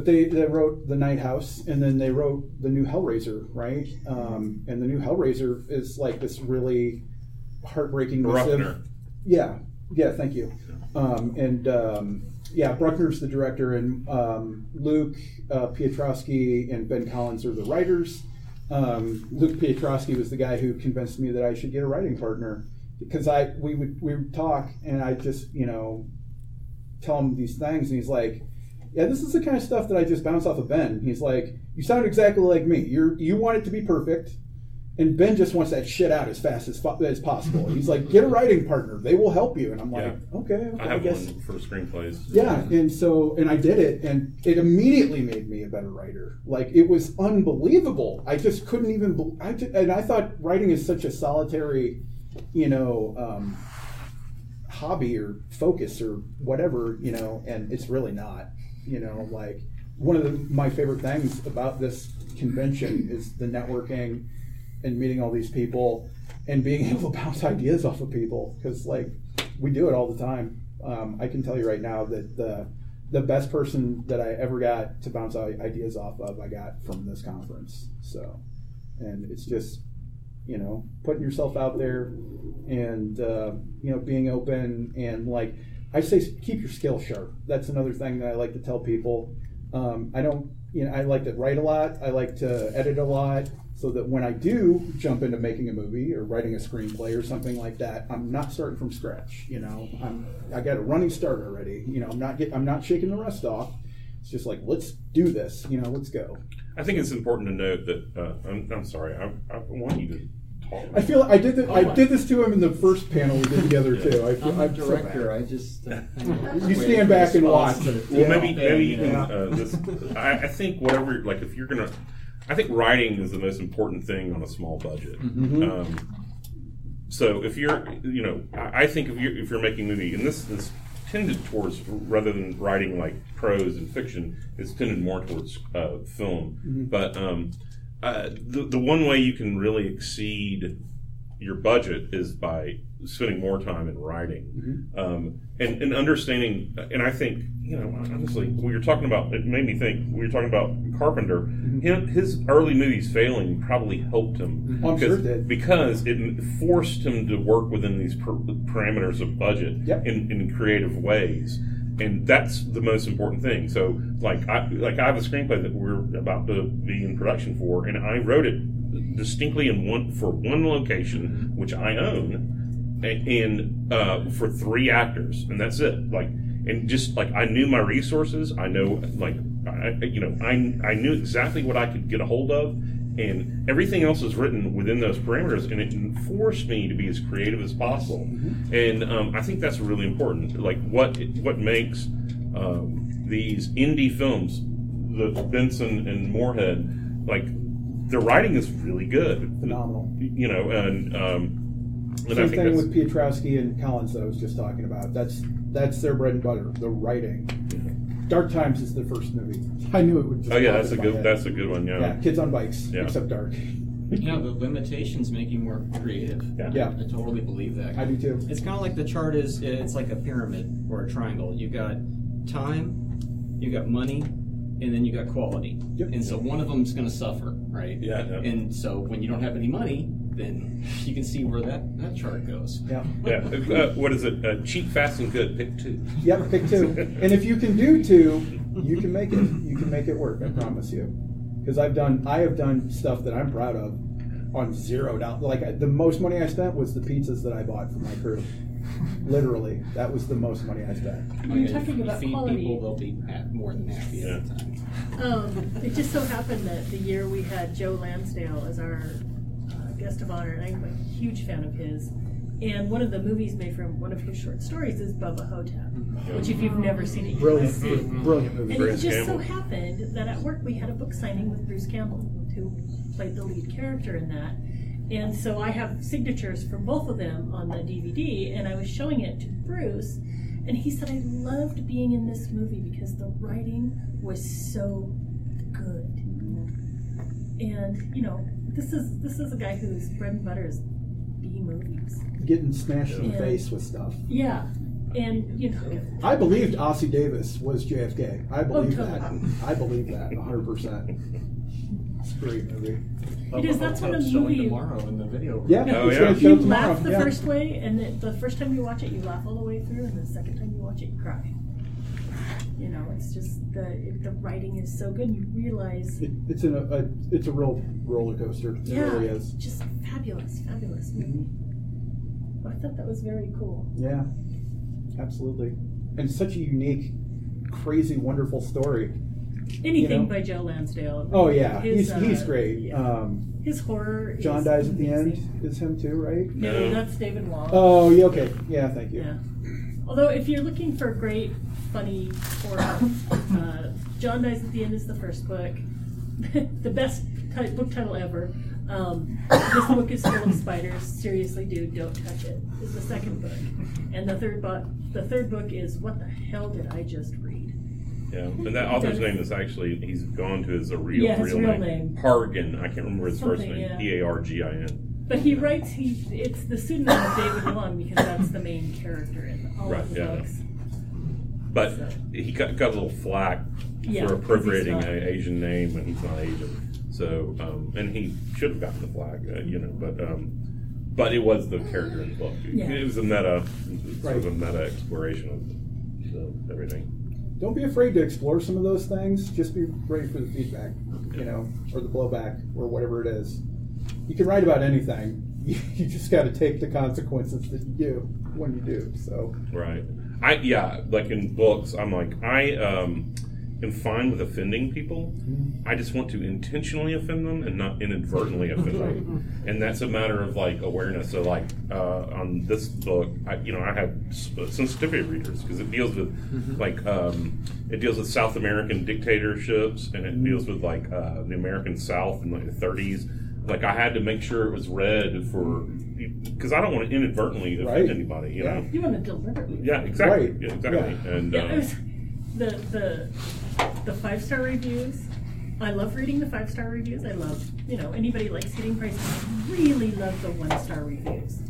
But they, they wrote The Night House, and then they wrote the new Hellraiser, right? Um, and the new Hellraiser is like this really heartbreaking, Bruckner. yeah, yeah, thank you. Um, and um, yeah, Bruckner's the director, and um, Luke uh, Piotrowski and Ben Collins are the writers. um, Luke Piotrowski was the guy who convinced me that I should get a writing partner because I we would we would talk and I just you know tell him these things and he's like, yeah, this is the kind of stuff that I just bounce off of Ben. He's like, you sound exactly like me. You're you want it to be perfect. And Ben just wants that shit out as fast as, fo- as possible. He's like, get a writing partner. They will help you. And I'm like, Yeah. okay, okay, I I, have guess. one for screenplays. Yeah, and so and I did it, and it immediately made me a better writer. Like it was unbelievable. I just couldn't even. bel I and I thought writing is such a solitary, you know, um, hobby or focus or whatever, you know, and it's really not. You know, like one of the, my favorite things about this convention is the networking and meeting all these people and being able to bounce ideas off of people because like we do it all the time. Um, I can tell you right now that the the best person that I ever got to bounce ideas off of, I got from this conference. So, and it's just you know putting yourself out there and uh, you know being open and like I say keep your skill sharp. That's another thing that I like to tell people. Um, I don't you know I like to write a lot. I like to edit a lot so that when I do jump into making a movie or writing a screenplay or something like that, I'm not starting from scratch. You know, I'm I got a running start already. You know, I'm not get, I'm not shaking the rust off. It's just like let's do this. You know, let's go. I think it's important to note that uh, I'm, I'm sorry. I, I want you to. I feel I did the, I did this to him in the first panel we did together too. I, I'm a I'm so director. bad. I just uh, You stand back and watch. Well, maybe maybe you can. Uh, this, I, I think whatever. Like if you're gonna, I think writing is the most important thing on a small budget. Um, so if you're, you know, I, I think if you're if you're making a movie, and this is tended towards rather than writing like prose and fiction, it's tended more towards uh, film. But um, uh, the the one way you can really exceed your budget is by spending more time in writing um, and, and understanding. And I think, you know, honestly, we were talking about, it made me think, we were talking about Carpenter. Him, his early movies failing probably helped him. Oh, I'm sure it because, did. because it forced him to work within these per- parameters of budget Yep. in, in creative ways. And that's the most important thing. So, like, I like I have a screenplay that we're about to be in production for, and I wrote it distinctly in one for one location, which I own, and, uh, for three actors, and that's it. Like, and just like I knew my resources, I know like I, you know I I knew exactly what I could get a hold of, and everything else is written within those parameters, and it forced me to be as creative as possible. And um, I think that's really important. Like what what makes um, these indie films, the Benson and Moorhead, like their writing is really good, Phenomenal. You know, and um, and Same thing with Piotrowski and Collins that I was just talking about. That's that's their bread and butter, the writing. Dark Times is the first movie. I knew it would. Just oh yeah, that's a good head. that's a good one. Yeah, yeah. Kids on bikes, Yeah. except Dark. Yeah, the limitations make you more creative. Yeah. Yeah. I totally believe that. I do too. It's kind of like the chart is it's like a pyramid or a triangle. You got time, you got money, and then you got quality. Yep. And so one of them's going to suffer, right? Yeah, yeah. And so when you don't have any money, then you can see where that, that chart goes. Yeah. yeah. Uh, what is it? Uh, cheap, fast, and good. Pick two. Yep, pick two. and if you can do two, you can make it. You can make it work. I promise you. Because I've done, I have done stuff that I'm proud of on zero dollars. Like I- the most money I spent was the pizzas that I bought for my crew. Literally, that was the most money I spent. You're Like, if talking you about feed quality, people, they'll be ha- more than happy at the time. Um, it just so happened that the year we had Joe Lansdale as our guest of honor, and I'm a huge fan of his. And one of the movies made from one of his short stories is Bubba Ho-Tep, mm-hmm. which if you've never seen it, you Brilliant, must see. brilliant movie. And it just Campbell. so happened that at work we had a book signing with Bruce Campbell, who played the lead character in that. And so I have signatures from both of them on the DVD, and I was showing it to Bruce, and he said, I loved being in this movie because the writing was so good. And, you know, this is this is a guy whose bread and butter is B movies. Getting smashed in the Yeah. face with stuff. Yeah. And, you know, I believed Ossie Davis was JFK. I believe Oh, that. I believe that 100%. It's a great movie. It is, that's one of the showing movie- tomorrow in the video. Yeah, Oh, it's yeah. going to show you tomorrow. laugh the yeah. first way, and the, the first time you watch it, you laugh all the way through, and the second time you watch it, you cry. You know, it's just the the writing is so good. You realize, It, it's an, a it's a real roller coaster. It yeah, really is. just fabulous, fabulous movie. I thought that was very cool. Yeah, absolutely. And such a unique, crazy, wonderful story. Anything know? by Joe Lansdale. Oh yeah, His, he's he's uh, great. yeah. Um, His horror. John is dies at the amazing. end. Is him too, right? No, No. that's David Wong. Oh yeah, okay, yeah, thank you. Yeah. Although, if you're looking for great, funny horror, uh, John Dies at the End is the first book. the best ti- book title ever. Um, this book is full of spiders. Seriously, dude, don't touch it. Is the second book, and the third book. The third book is what the hell did I just read? Yeah, and that author's name is actually he's gone to his a real Yeah, his real, real name. name. Pargin. I can't remember his first Something, name. yeah. P A R G I N. But he writes. He it's the pseudonym of David Wong because that's the main character in all Right, of the yeah. books. But he got, got a little flack Yeah, for 'cause he's appropriating an Asian name, and he's not Asian. So, um, and he should have gotten the flag, uh, you know. But, um, but it was the character in the book. Yeah. It was a meta, sort of a meta exploration of the, everything. Don't be afraid to explore some of those things. Just be ready for the feedback, you know, or the blowback, or whatever it is. You can write about anything. You just got to take the consequences that you do when you do. So, Right. I yeah, like in books, I'm like I um, am fine with offending people. I just want to intentionally offend them and not inadvertently offend them, and that's a matter of like awareness. So like uh, on this book, I, you know, I have sensitivity readers because it deals with like um, it deals with South American dictatorships and it deals with like uh, the American South in like the 30s. Like I had to make sure it was read for because I don't want to inadvertently offend Right. anybody. You Yeah. know. You want to deliberately. Yeah, exactly. Right. Yeah, exactly. Yeah. And Yeah, uh, it was the the the five star reviews. I love reading the five star reviews. I love you know anybody likes hitting prices. I really love the one star reviews,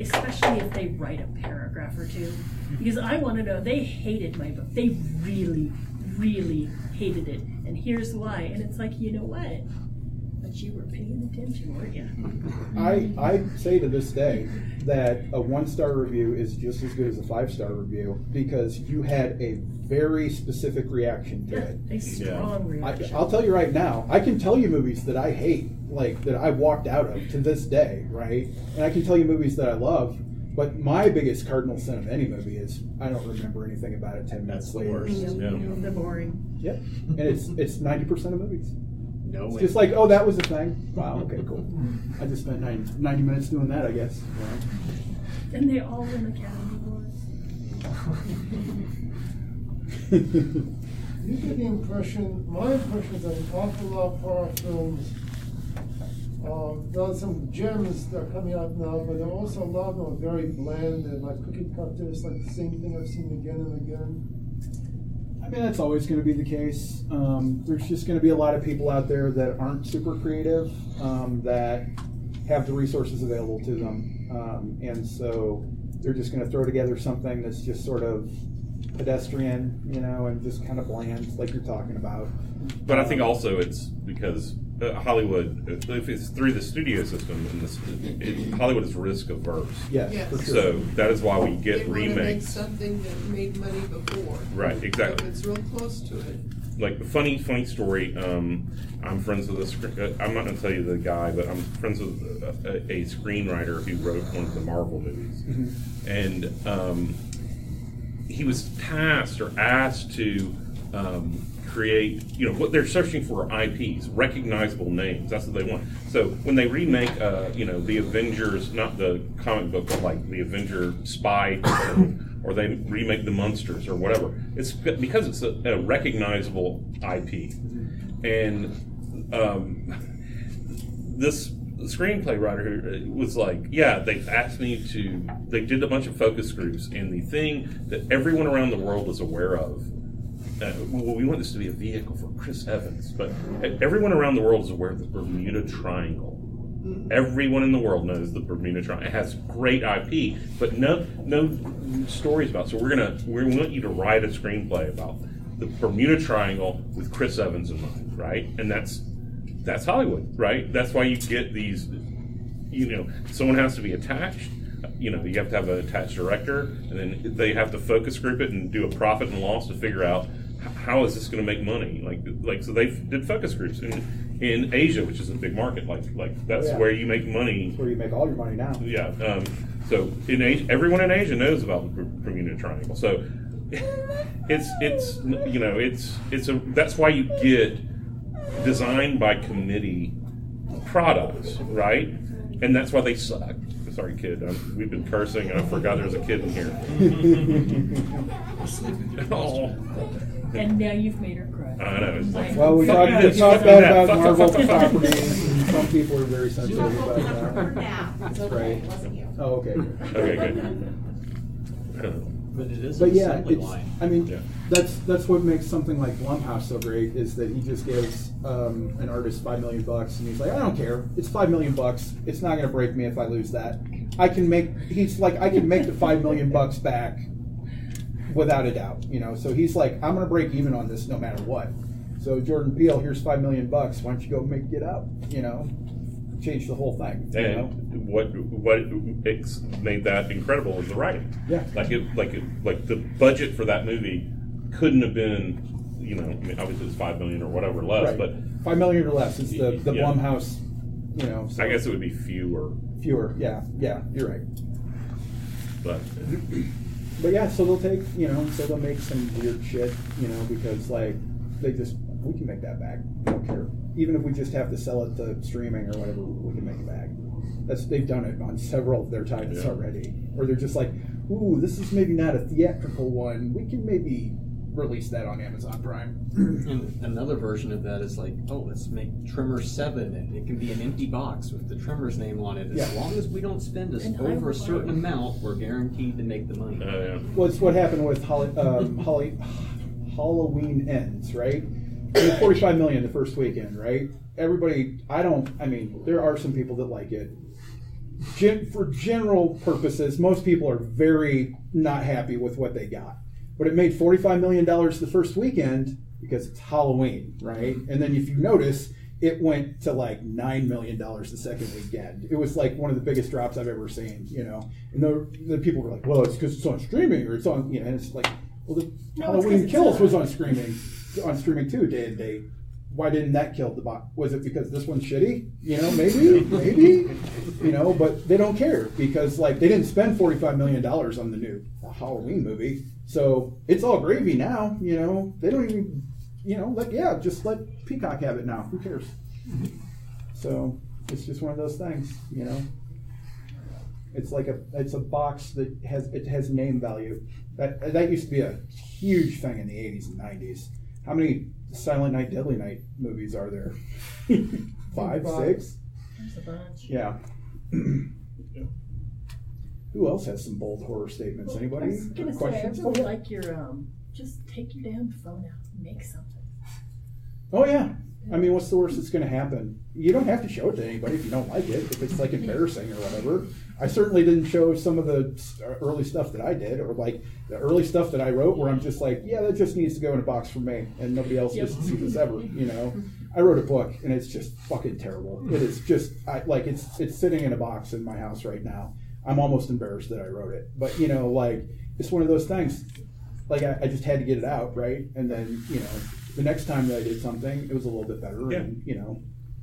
especially if they write a paragraph or two, because I want to know they hated my book. They really, really hated it, and here's why. And it's like you know what. But you were paying attention, weren't you? I I say to this day that a one star review is just as good as a five star review because you had a very specific reaction to it. a strong I, reaction. I'll tell you right now, I can tell you movies that I hate, like that I walked out of to this day, right? And I can tell you movies that I love. But my biggest cardinal sin of any movie is I don't remember anything about it ten minutes That's the later. worst. Yeah. They're boring. Yep, and it's it's ninety percent of movies. No It's way. just like, oh, that was a thing. Wow, okay, cool. I just spent 90, 90 minutes doing that, I guess. And they all win Academy Awards. You get the impression, my impression is that an awful lot of horror films, uh, there are some gems that are coming out now, but there are also a lot of them are very bland and like cookie cutters, like the same thing I've seen again and again. I mean, that's always going to be the case. Um, there's just going to be a lot of people out there that aren't super creative, um, that have the resources available to them. Um, and so they're just going to throw together something that's just sort of pedestrian, you know, and just kind of bland, like you're talking about. but I think also it's because uh, Hollywood, if it's through the studio system, and this, it, Hollywood is risk averse. Yes, Yes. for sure. So that is why we get They wanna make remakes. something that made money before. Right, exactly. if it's real close to it. like a funny funny story um, i'm friends with a sc- uh, i'm not going to tell you the guy but i'm friends with a, a, a screenwriter who wrote one of the marvel movies and um, he was tasked or asked to um, create you know what they're searching for ips recognizable names that's what they want so when they remake uh, you know the avengers not the comic book but like the avenger spy or they remake the monsters or whatever it's because it's a, a recognizable ip and um, this screenplay writer who was like, yeah, they asked me to. They did a bunch of focus groups, and the thing that everyone around the world is aware of. Uh, well, we want this to be a vehicle for Chris Evans, but everyone around the world is aware of the Bermuda Triangle. Everyone in the world knows the Bermuda Triangle. It has great IP, but no no stories about. it. So we're gonna we want you to write a screenplay about the Bermuda Triangle with Chris Evans in mind, right? And that's that's Hollywood, right? That's why you get these. You know, someone has to be attached. You know, you have to have an attached director, and then they have to focus group it and do a profit and loss to figure out how is this going to make money? Like, like so they did focus groups in in Asia, which is a big market. Like, like that's Oh, yeah. where you make money. That's where you make all your money now. Yeah. Um, so in Asia, everyone in Asia knows about the Bermuda Triangle. So it's it's you know it's it's a that's why you get designed by committee products, right? And that's why they suck. Sorry, kid. Um, we've been cursing. I forgot there was a kid in here. oh, And now you've made her cry. I know. It's like, Well, we fuck talked, you, we this, talked fuck bad about fuck, Marvel fuck, fuck, fuck. properties, some people are very sensitive about that. Now, it's okay, Right. it wasn't you. Oh, okay. Okay, good. But it is But an yeah, it's, line. I mean, Yeah. That's that's what makes something like Blumhouse so great is that he just gives um, an artist five million bucks and he's like, I don't care, it's five million bucks. It's not going to break me if I lose that. I can make. He's like, I can make the five million bucks back without a doubt. You know, so he's like, I'm going to break even on this no matter what. So Jordan Peele, here's five million bucks. Why don't you go make it up? You know, change the whole thing. You know? And what what made that incredible is the writing. Yeah. Like it, like it, like the budget for that movie couldn't have been, you know, I mean, obviously it's five million or whatever less, Right. but five million or less is the the Yeah. Blumhouse. You know, so I guess it would be fewer. fewer. Yeah, yeah, you're right. But But yeah, so they'll take, you know, so they'll make some weird shit, you know, because like they just we can make that back. Don't care. Even if we just have to sell it to streaming or whatever, we can make it back. That's they've done it on several of their titles Yeah. already. Or they're just like, ooh, this is maybe not a theatrical one. We can maybe release that on Amazon Prime. And another version of that is like, oh, let's make Tremors Seven, and it can be an empty box with the Tremors name on it. As Yeah. long as we don't spend us over a certain amount, we're guaranteed to make the money. uh, yeah. Well, it's what happened with Holly, um, Holly, Halloween ends, right? I mean, 45 million the first weekend, right? Everybody, I don't, I mean, there are some people that like it. Gen, for general purposes, most people are very not happy with what they got. But it made $45 million the first weekend because it's Halloween, right? And then if you notice, it went to like $9 million the second weekend. It was like one of the biggest drops I've ever seen, you know? And the, the people were like, well, it's because it's on streaming or it's on, you know, and it's like, well, the No, Halloween Kills was on streaming, on streaming too, day and date. Why didn't that kill the bot? Was it because this one's shitty? You know, maybe, maybe, you know, but they don't care because like they didn't spend forty five million dollars on the new Halloween movie, so it's all gravy now. You know, they don't even, you know, like yeah, just let Peacock have it now. Who cares? So it's just one of those things, you know. It's like a it's a box that has it has name value. That that used to be a huge thing in the eighties and nineties. How many Silent Night, Deadly Night movies are there? Five, six? There's a bunch. Yeah. Who else has some bold horror statements? I Anybody? was gonna say, I Questions? really like your um. Just take your damn phone out and make something. Oh yeah. I mean, what's the worst that's going to happen? You don't have to show it to anybody if you don't like it. If it's like embarrassing or whatever. I certainly didn't show some of the uh, early stuff that I did, or like the early stuff that I wrote, where I'm just like, yeah, that just needs to go in a box for me, and nobody else Yep. gets to see this ever. You know, I wrote a book, and it's just fucking terrible. It is just, I like it's it's sitting in a box in my house right now. I'm almost embarrassed that I wrote it, but you know, like it's one of those things like I, I just had to get it out, right? And then you know, the next time that I did something, it was a little bit better, Yeah. and you know,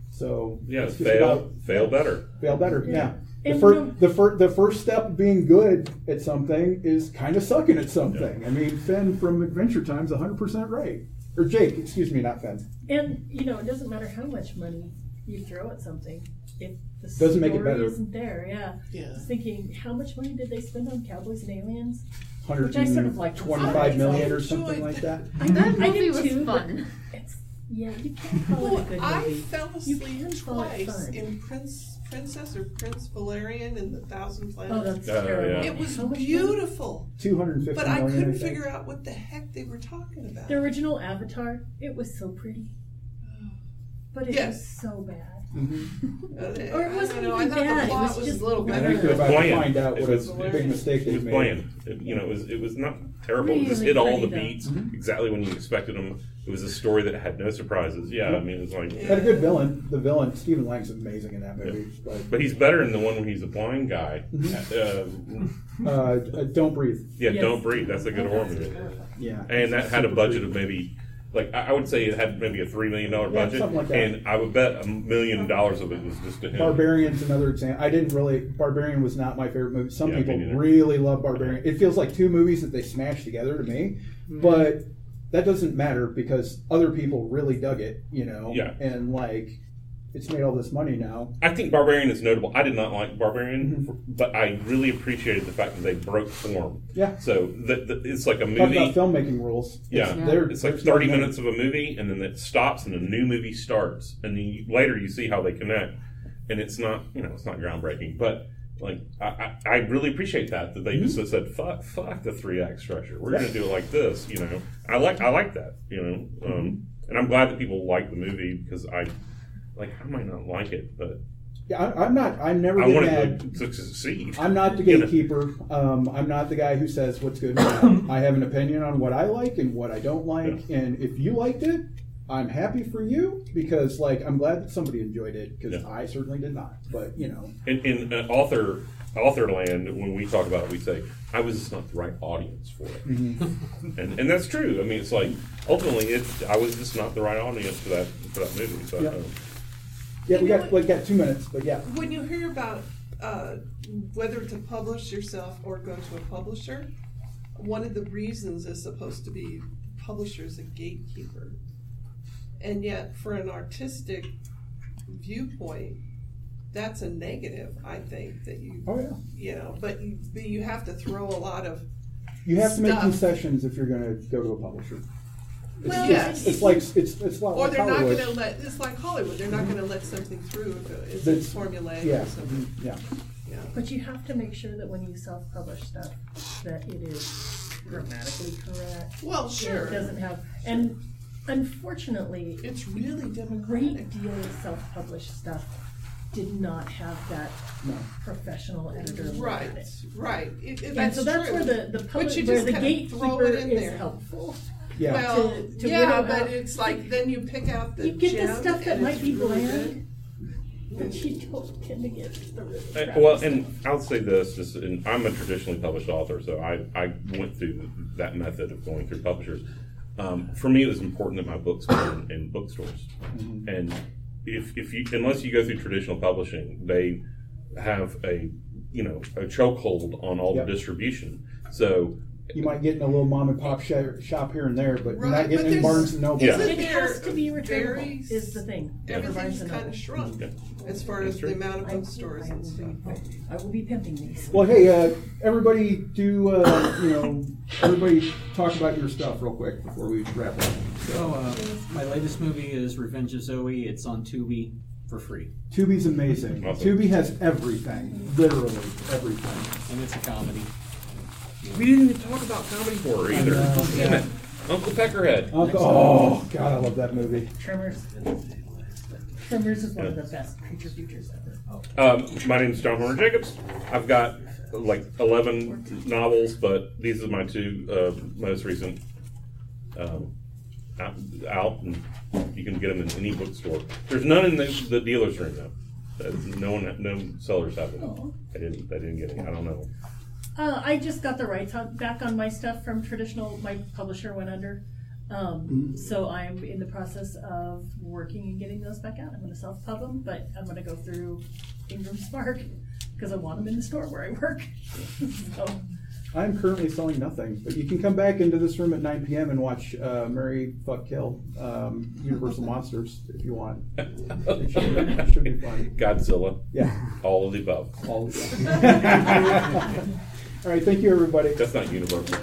so Yeah, fail, about- fail better. fail better. Yeah. Yeah. The, And fir- no- the, fir- the first step being good at something is kind of sucking at something. I mean, Finn from Adventure Time's 100% right. Or Jake, excuse me, not Finn. And you know, it doesn't matter how much money you throw at something if the Doesn't make it story better. isn't there. Yeah. Yeah. I was thinking, how much money did they spend on Cowboys and Aliens? Which I sort of like. 25 million or something like that. I, That I movie did was too, fun. It's yeah, you can't call Well, it a good I movie. fell asleep can call it twice in Prince, Princess or Prince Valerian and the Thousand Planets. Oh, that's Oh, terrible. yeah. it was How beautiful, 250 but I couldn't think. figure out what the heck they were talking about. The original Avatar, it was so pretty, oh. but it Yes. was so bad. Uh, Or it I wasn't don't know, I thought bad, the it plot was was, just a little I better. think they're about to Bland. find out It what was- a big mistake It they was made. bland. It, you know, it was it was not terrible. it just Really hit all the funny, though. beats exactly when you expected them. It was a story that had no surprises. Yeah, I mean, it's like, Had a good villain. The villain, Stephen Lang's amazing in that movie. but he's better in the one when he's a blind guy. Uh, But uh, uh, Don't Breathe. yeah, Yes. Don't Breathe. That's a good horror movie. Yeah. And that had a budget of maybe like I I would say it had maybe a three million dollar Yeah, budget, something like that. and I would bet a million dollars of it was just to him. Barbarian's another example. I didn't really. Barbarian was not my favorite movie. Some Yeah, people neither. really love Barbarian. It feels like two movies that they smashed together to me, Mm-hmm. but that doesn't matter because other people really dug it. You know. Yeah. And like, it's made all this money now. I think Barbarian is notable. I did not like Barbarian, Mm-hmm. but I really appreciated the fact that they broke form. Yeah. So that that it's like a movie. Talk movie. about filmmaking rules. Yeah, It's, there- it's like there's no thirty minutes of a movie, and then it stops, and a new movie starts, and then you, later you see how they connect, and it's not, you know, it's not groundbreaking, but like I, I, I really appreciate that that they Mm-hmm. just said fuck, fuck the three act structure. We're gonna do it like this, you know. I like, I like that, you know, Mm-hmm. um, and I'm glad that people like the movie because I, like, I might not like it, but Yeah, I, I'm not. I'm never I want it to, to succeed. I'm not the gatekeeper. Um, I'm not the guy who says what's good. I have an opinion on what I like and what I don't like, and if you liked it, I'm happy for you because, like, I'm glad that somebody enjoyed it because Yeah. I certainly did not. But you know, in, in uh, author author land, when we talk about it, we say I was just not the right audience for it, Mm-hmm. and and that's true. I mean, it's like ultimately, it I was just not the right audience for that for that movie. So Yeah. Yeah, we got we got two minutes, but yeah, When you hear about uh, whether to publish yourself or go to a publisher, one of the reasons is supposed to be publisher's a gatekeeper. And yet, for an artistic viewpoint, that's a negative, I think, that you, oh yeah, you know, but you, but you have to throw a lot of, you have to make concessions if you're going to go to a publisher. It's, Well, it's, yes. it's like it's it's like or they're not Hollywood. going to let, it's like Hollywood, they're not going to let something through if it- That's- it's formulaic yeah, or something. mhm, yeah. Yeah. But you have to make sure that when you self-publish stuff, that it is grammatically correct. Well, sure. It doesn't have, and unfortunately, It's really a democratic. great deal of self-published stuff did not have that No. professional editor look Right, at it. right. It, it, And that's so that's true. where the, the But public, you where just the kinda throw gatekeeper it in is there. helpful. Yeah. Well, to- to yeah, but out- it's like then you pick out the You get the stuff that might be bland, but you don't tend to get the really Uh, crappy well, stuff. and I'll say this: just, and I'm a traditionally published author, so I, I went through that method of going through publishers. Um, for me, it was important that my books were in, in bookstores, and if, if you unless you go through traditional publishing, they have a you know a chokehold on all Yep. the distribution. So You might get in a little mom and pop shop here and there, but you're Right, not but getting in there's- Barnes and Noble. Yeah. It has to be very- returnable, is the thing. for Everything's kind of shrunk Yeah. as far as the amount of I- bookstores I and will stuff. be- I will be pimping these. Well, hey, uh, everybody, do uh, you know? Everybody, talk about your stuff real quick before we wrap up. So, uh, my latest movie is Revenge of Zoe. It's on Tubi for free, Tubi's amazing. Awesome. Tubi has everything, literally everything. and it's a comedy. We didn't even talk about comedy horror either. know. Damn it, Uncle Peckerhead. Uncle, oh God, I love that movie. Tremors. Tremors is one of the best creature features ever. Um, my name is John Hornor Jacobs. I've got like 11 novels, but these are my two uh, most recent um, out, out, and you can get them in any bookstore. There's none in the, the dealer's room though. Uh, No one, no sellers have them. I didn't, I didn't get any. I don't know. Uh, I just got the rights on, back on my stuff from traditional. My publisher went under, um, so I'm in the process of working and getting those back out. I'm going to self-pub them, but I'm going to go through Ingram Spark because I want them in the store where I work. so, I'm currently selling nothing, but you can come back into this room at 9 p.m. and watch uh, Marry Fuck Kill um, Universal Monsters if you want. It should, it should be fun. Godzilla, Yeah. all of the above. All, All right, thank you, everybody. That's not universal.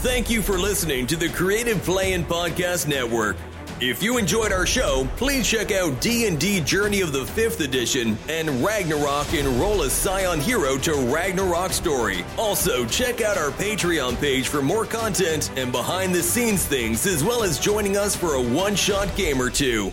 Thank you for listening to the Creative Play and Podcast Network. If you enjoyed our show, please check out D&D Journey of the 5th Edition and Ragnarok Enroll a Scion Hero to Ragnarok Story. Also, check out our Patreon page for more content and behind-the-scenes things, as well as joining us for a one-shot game or two.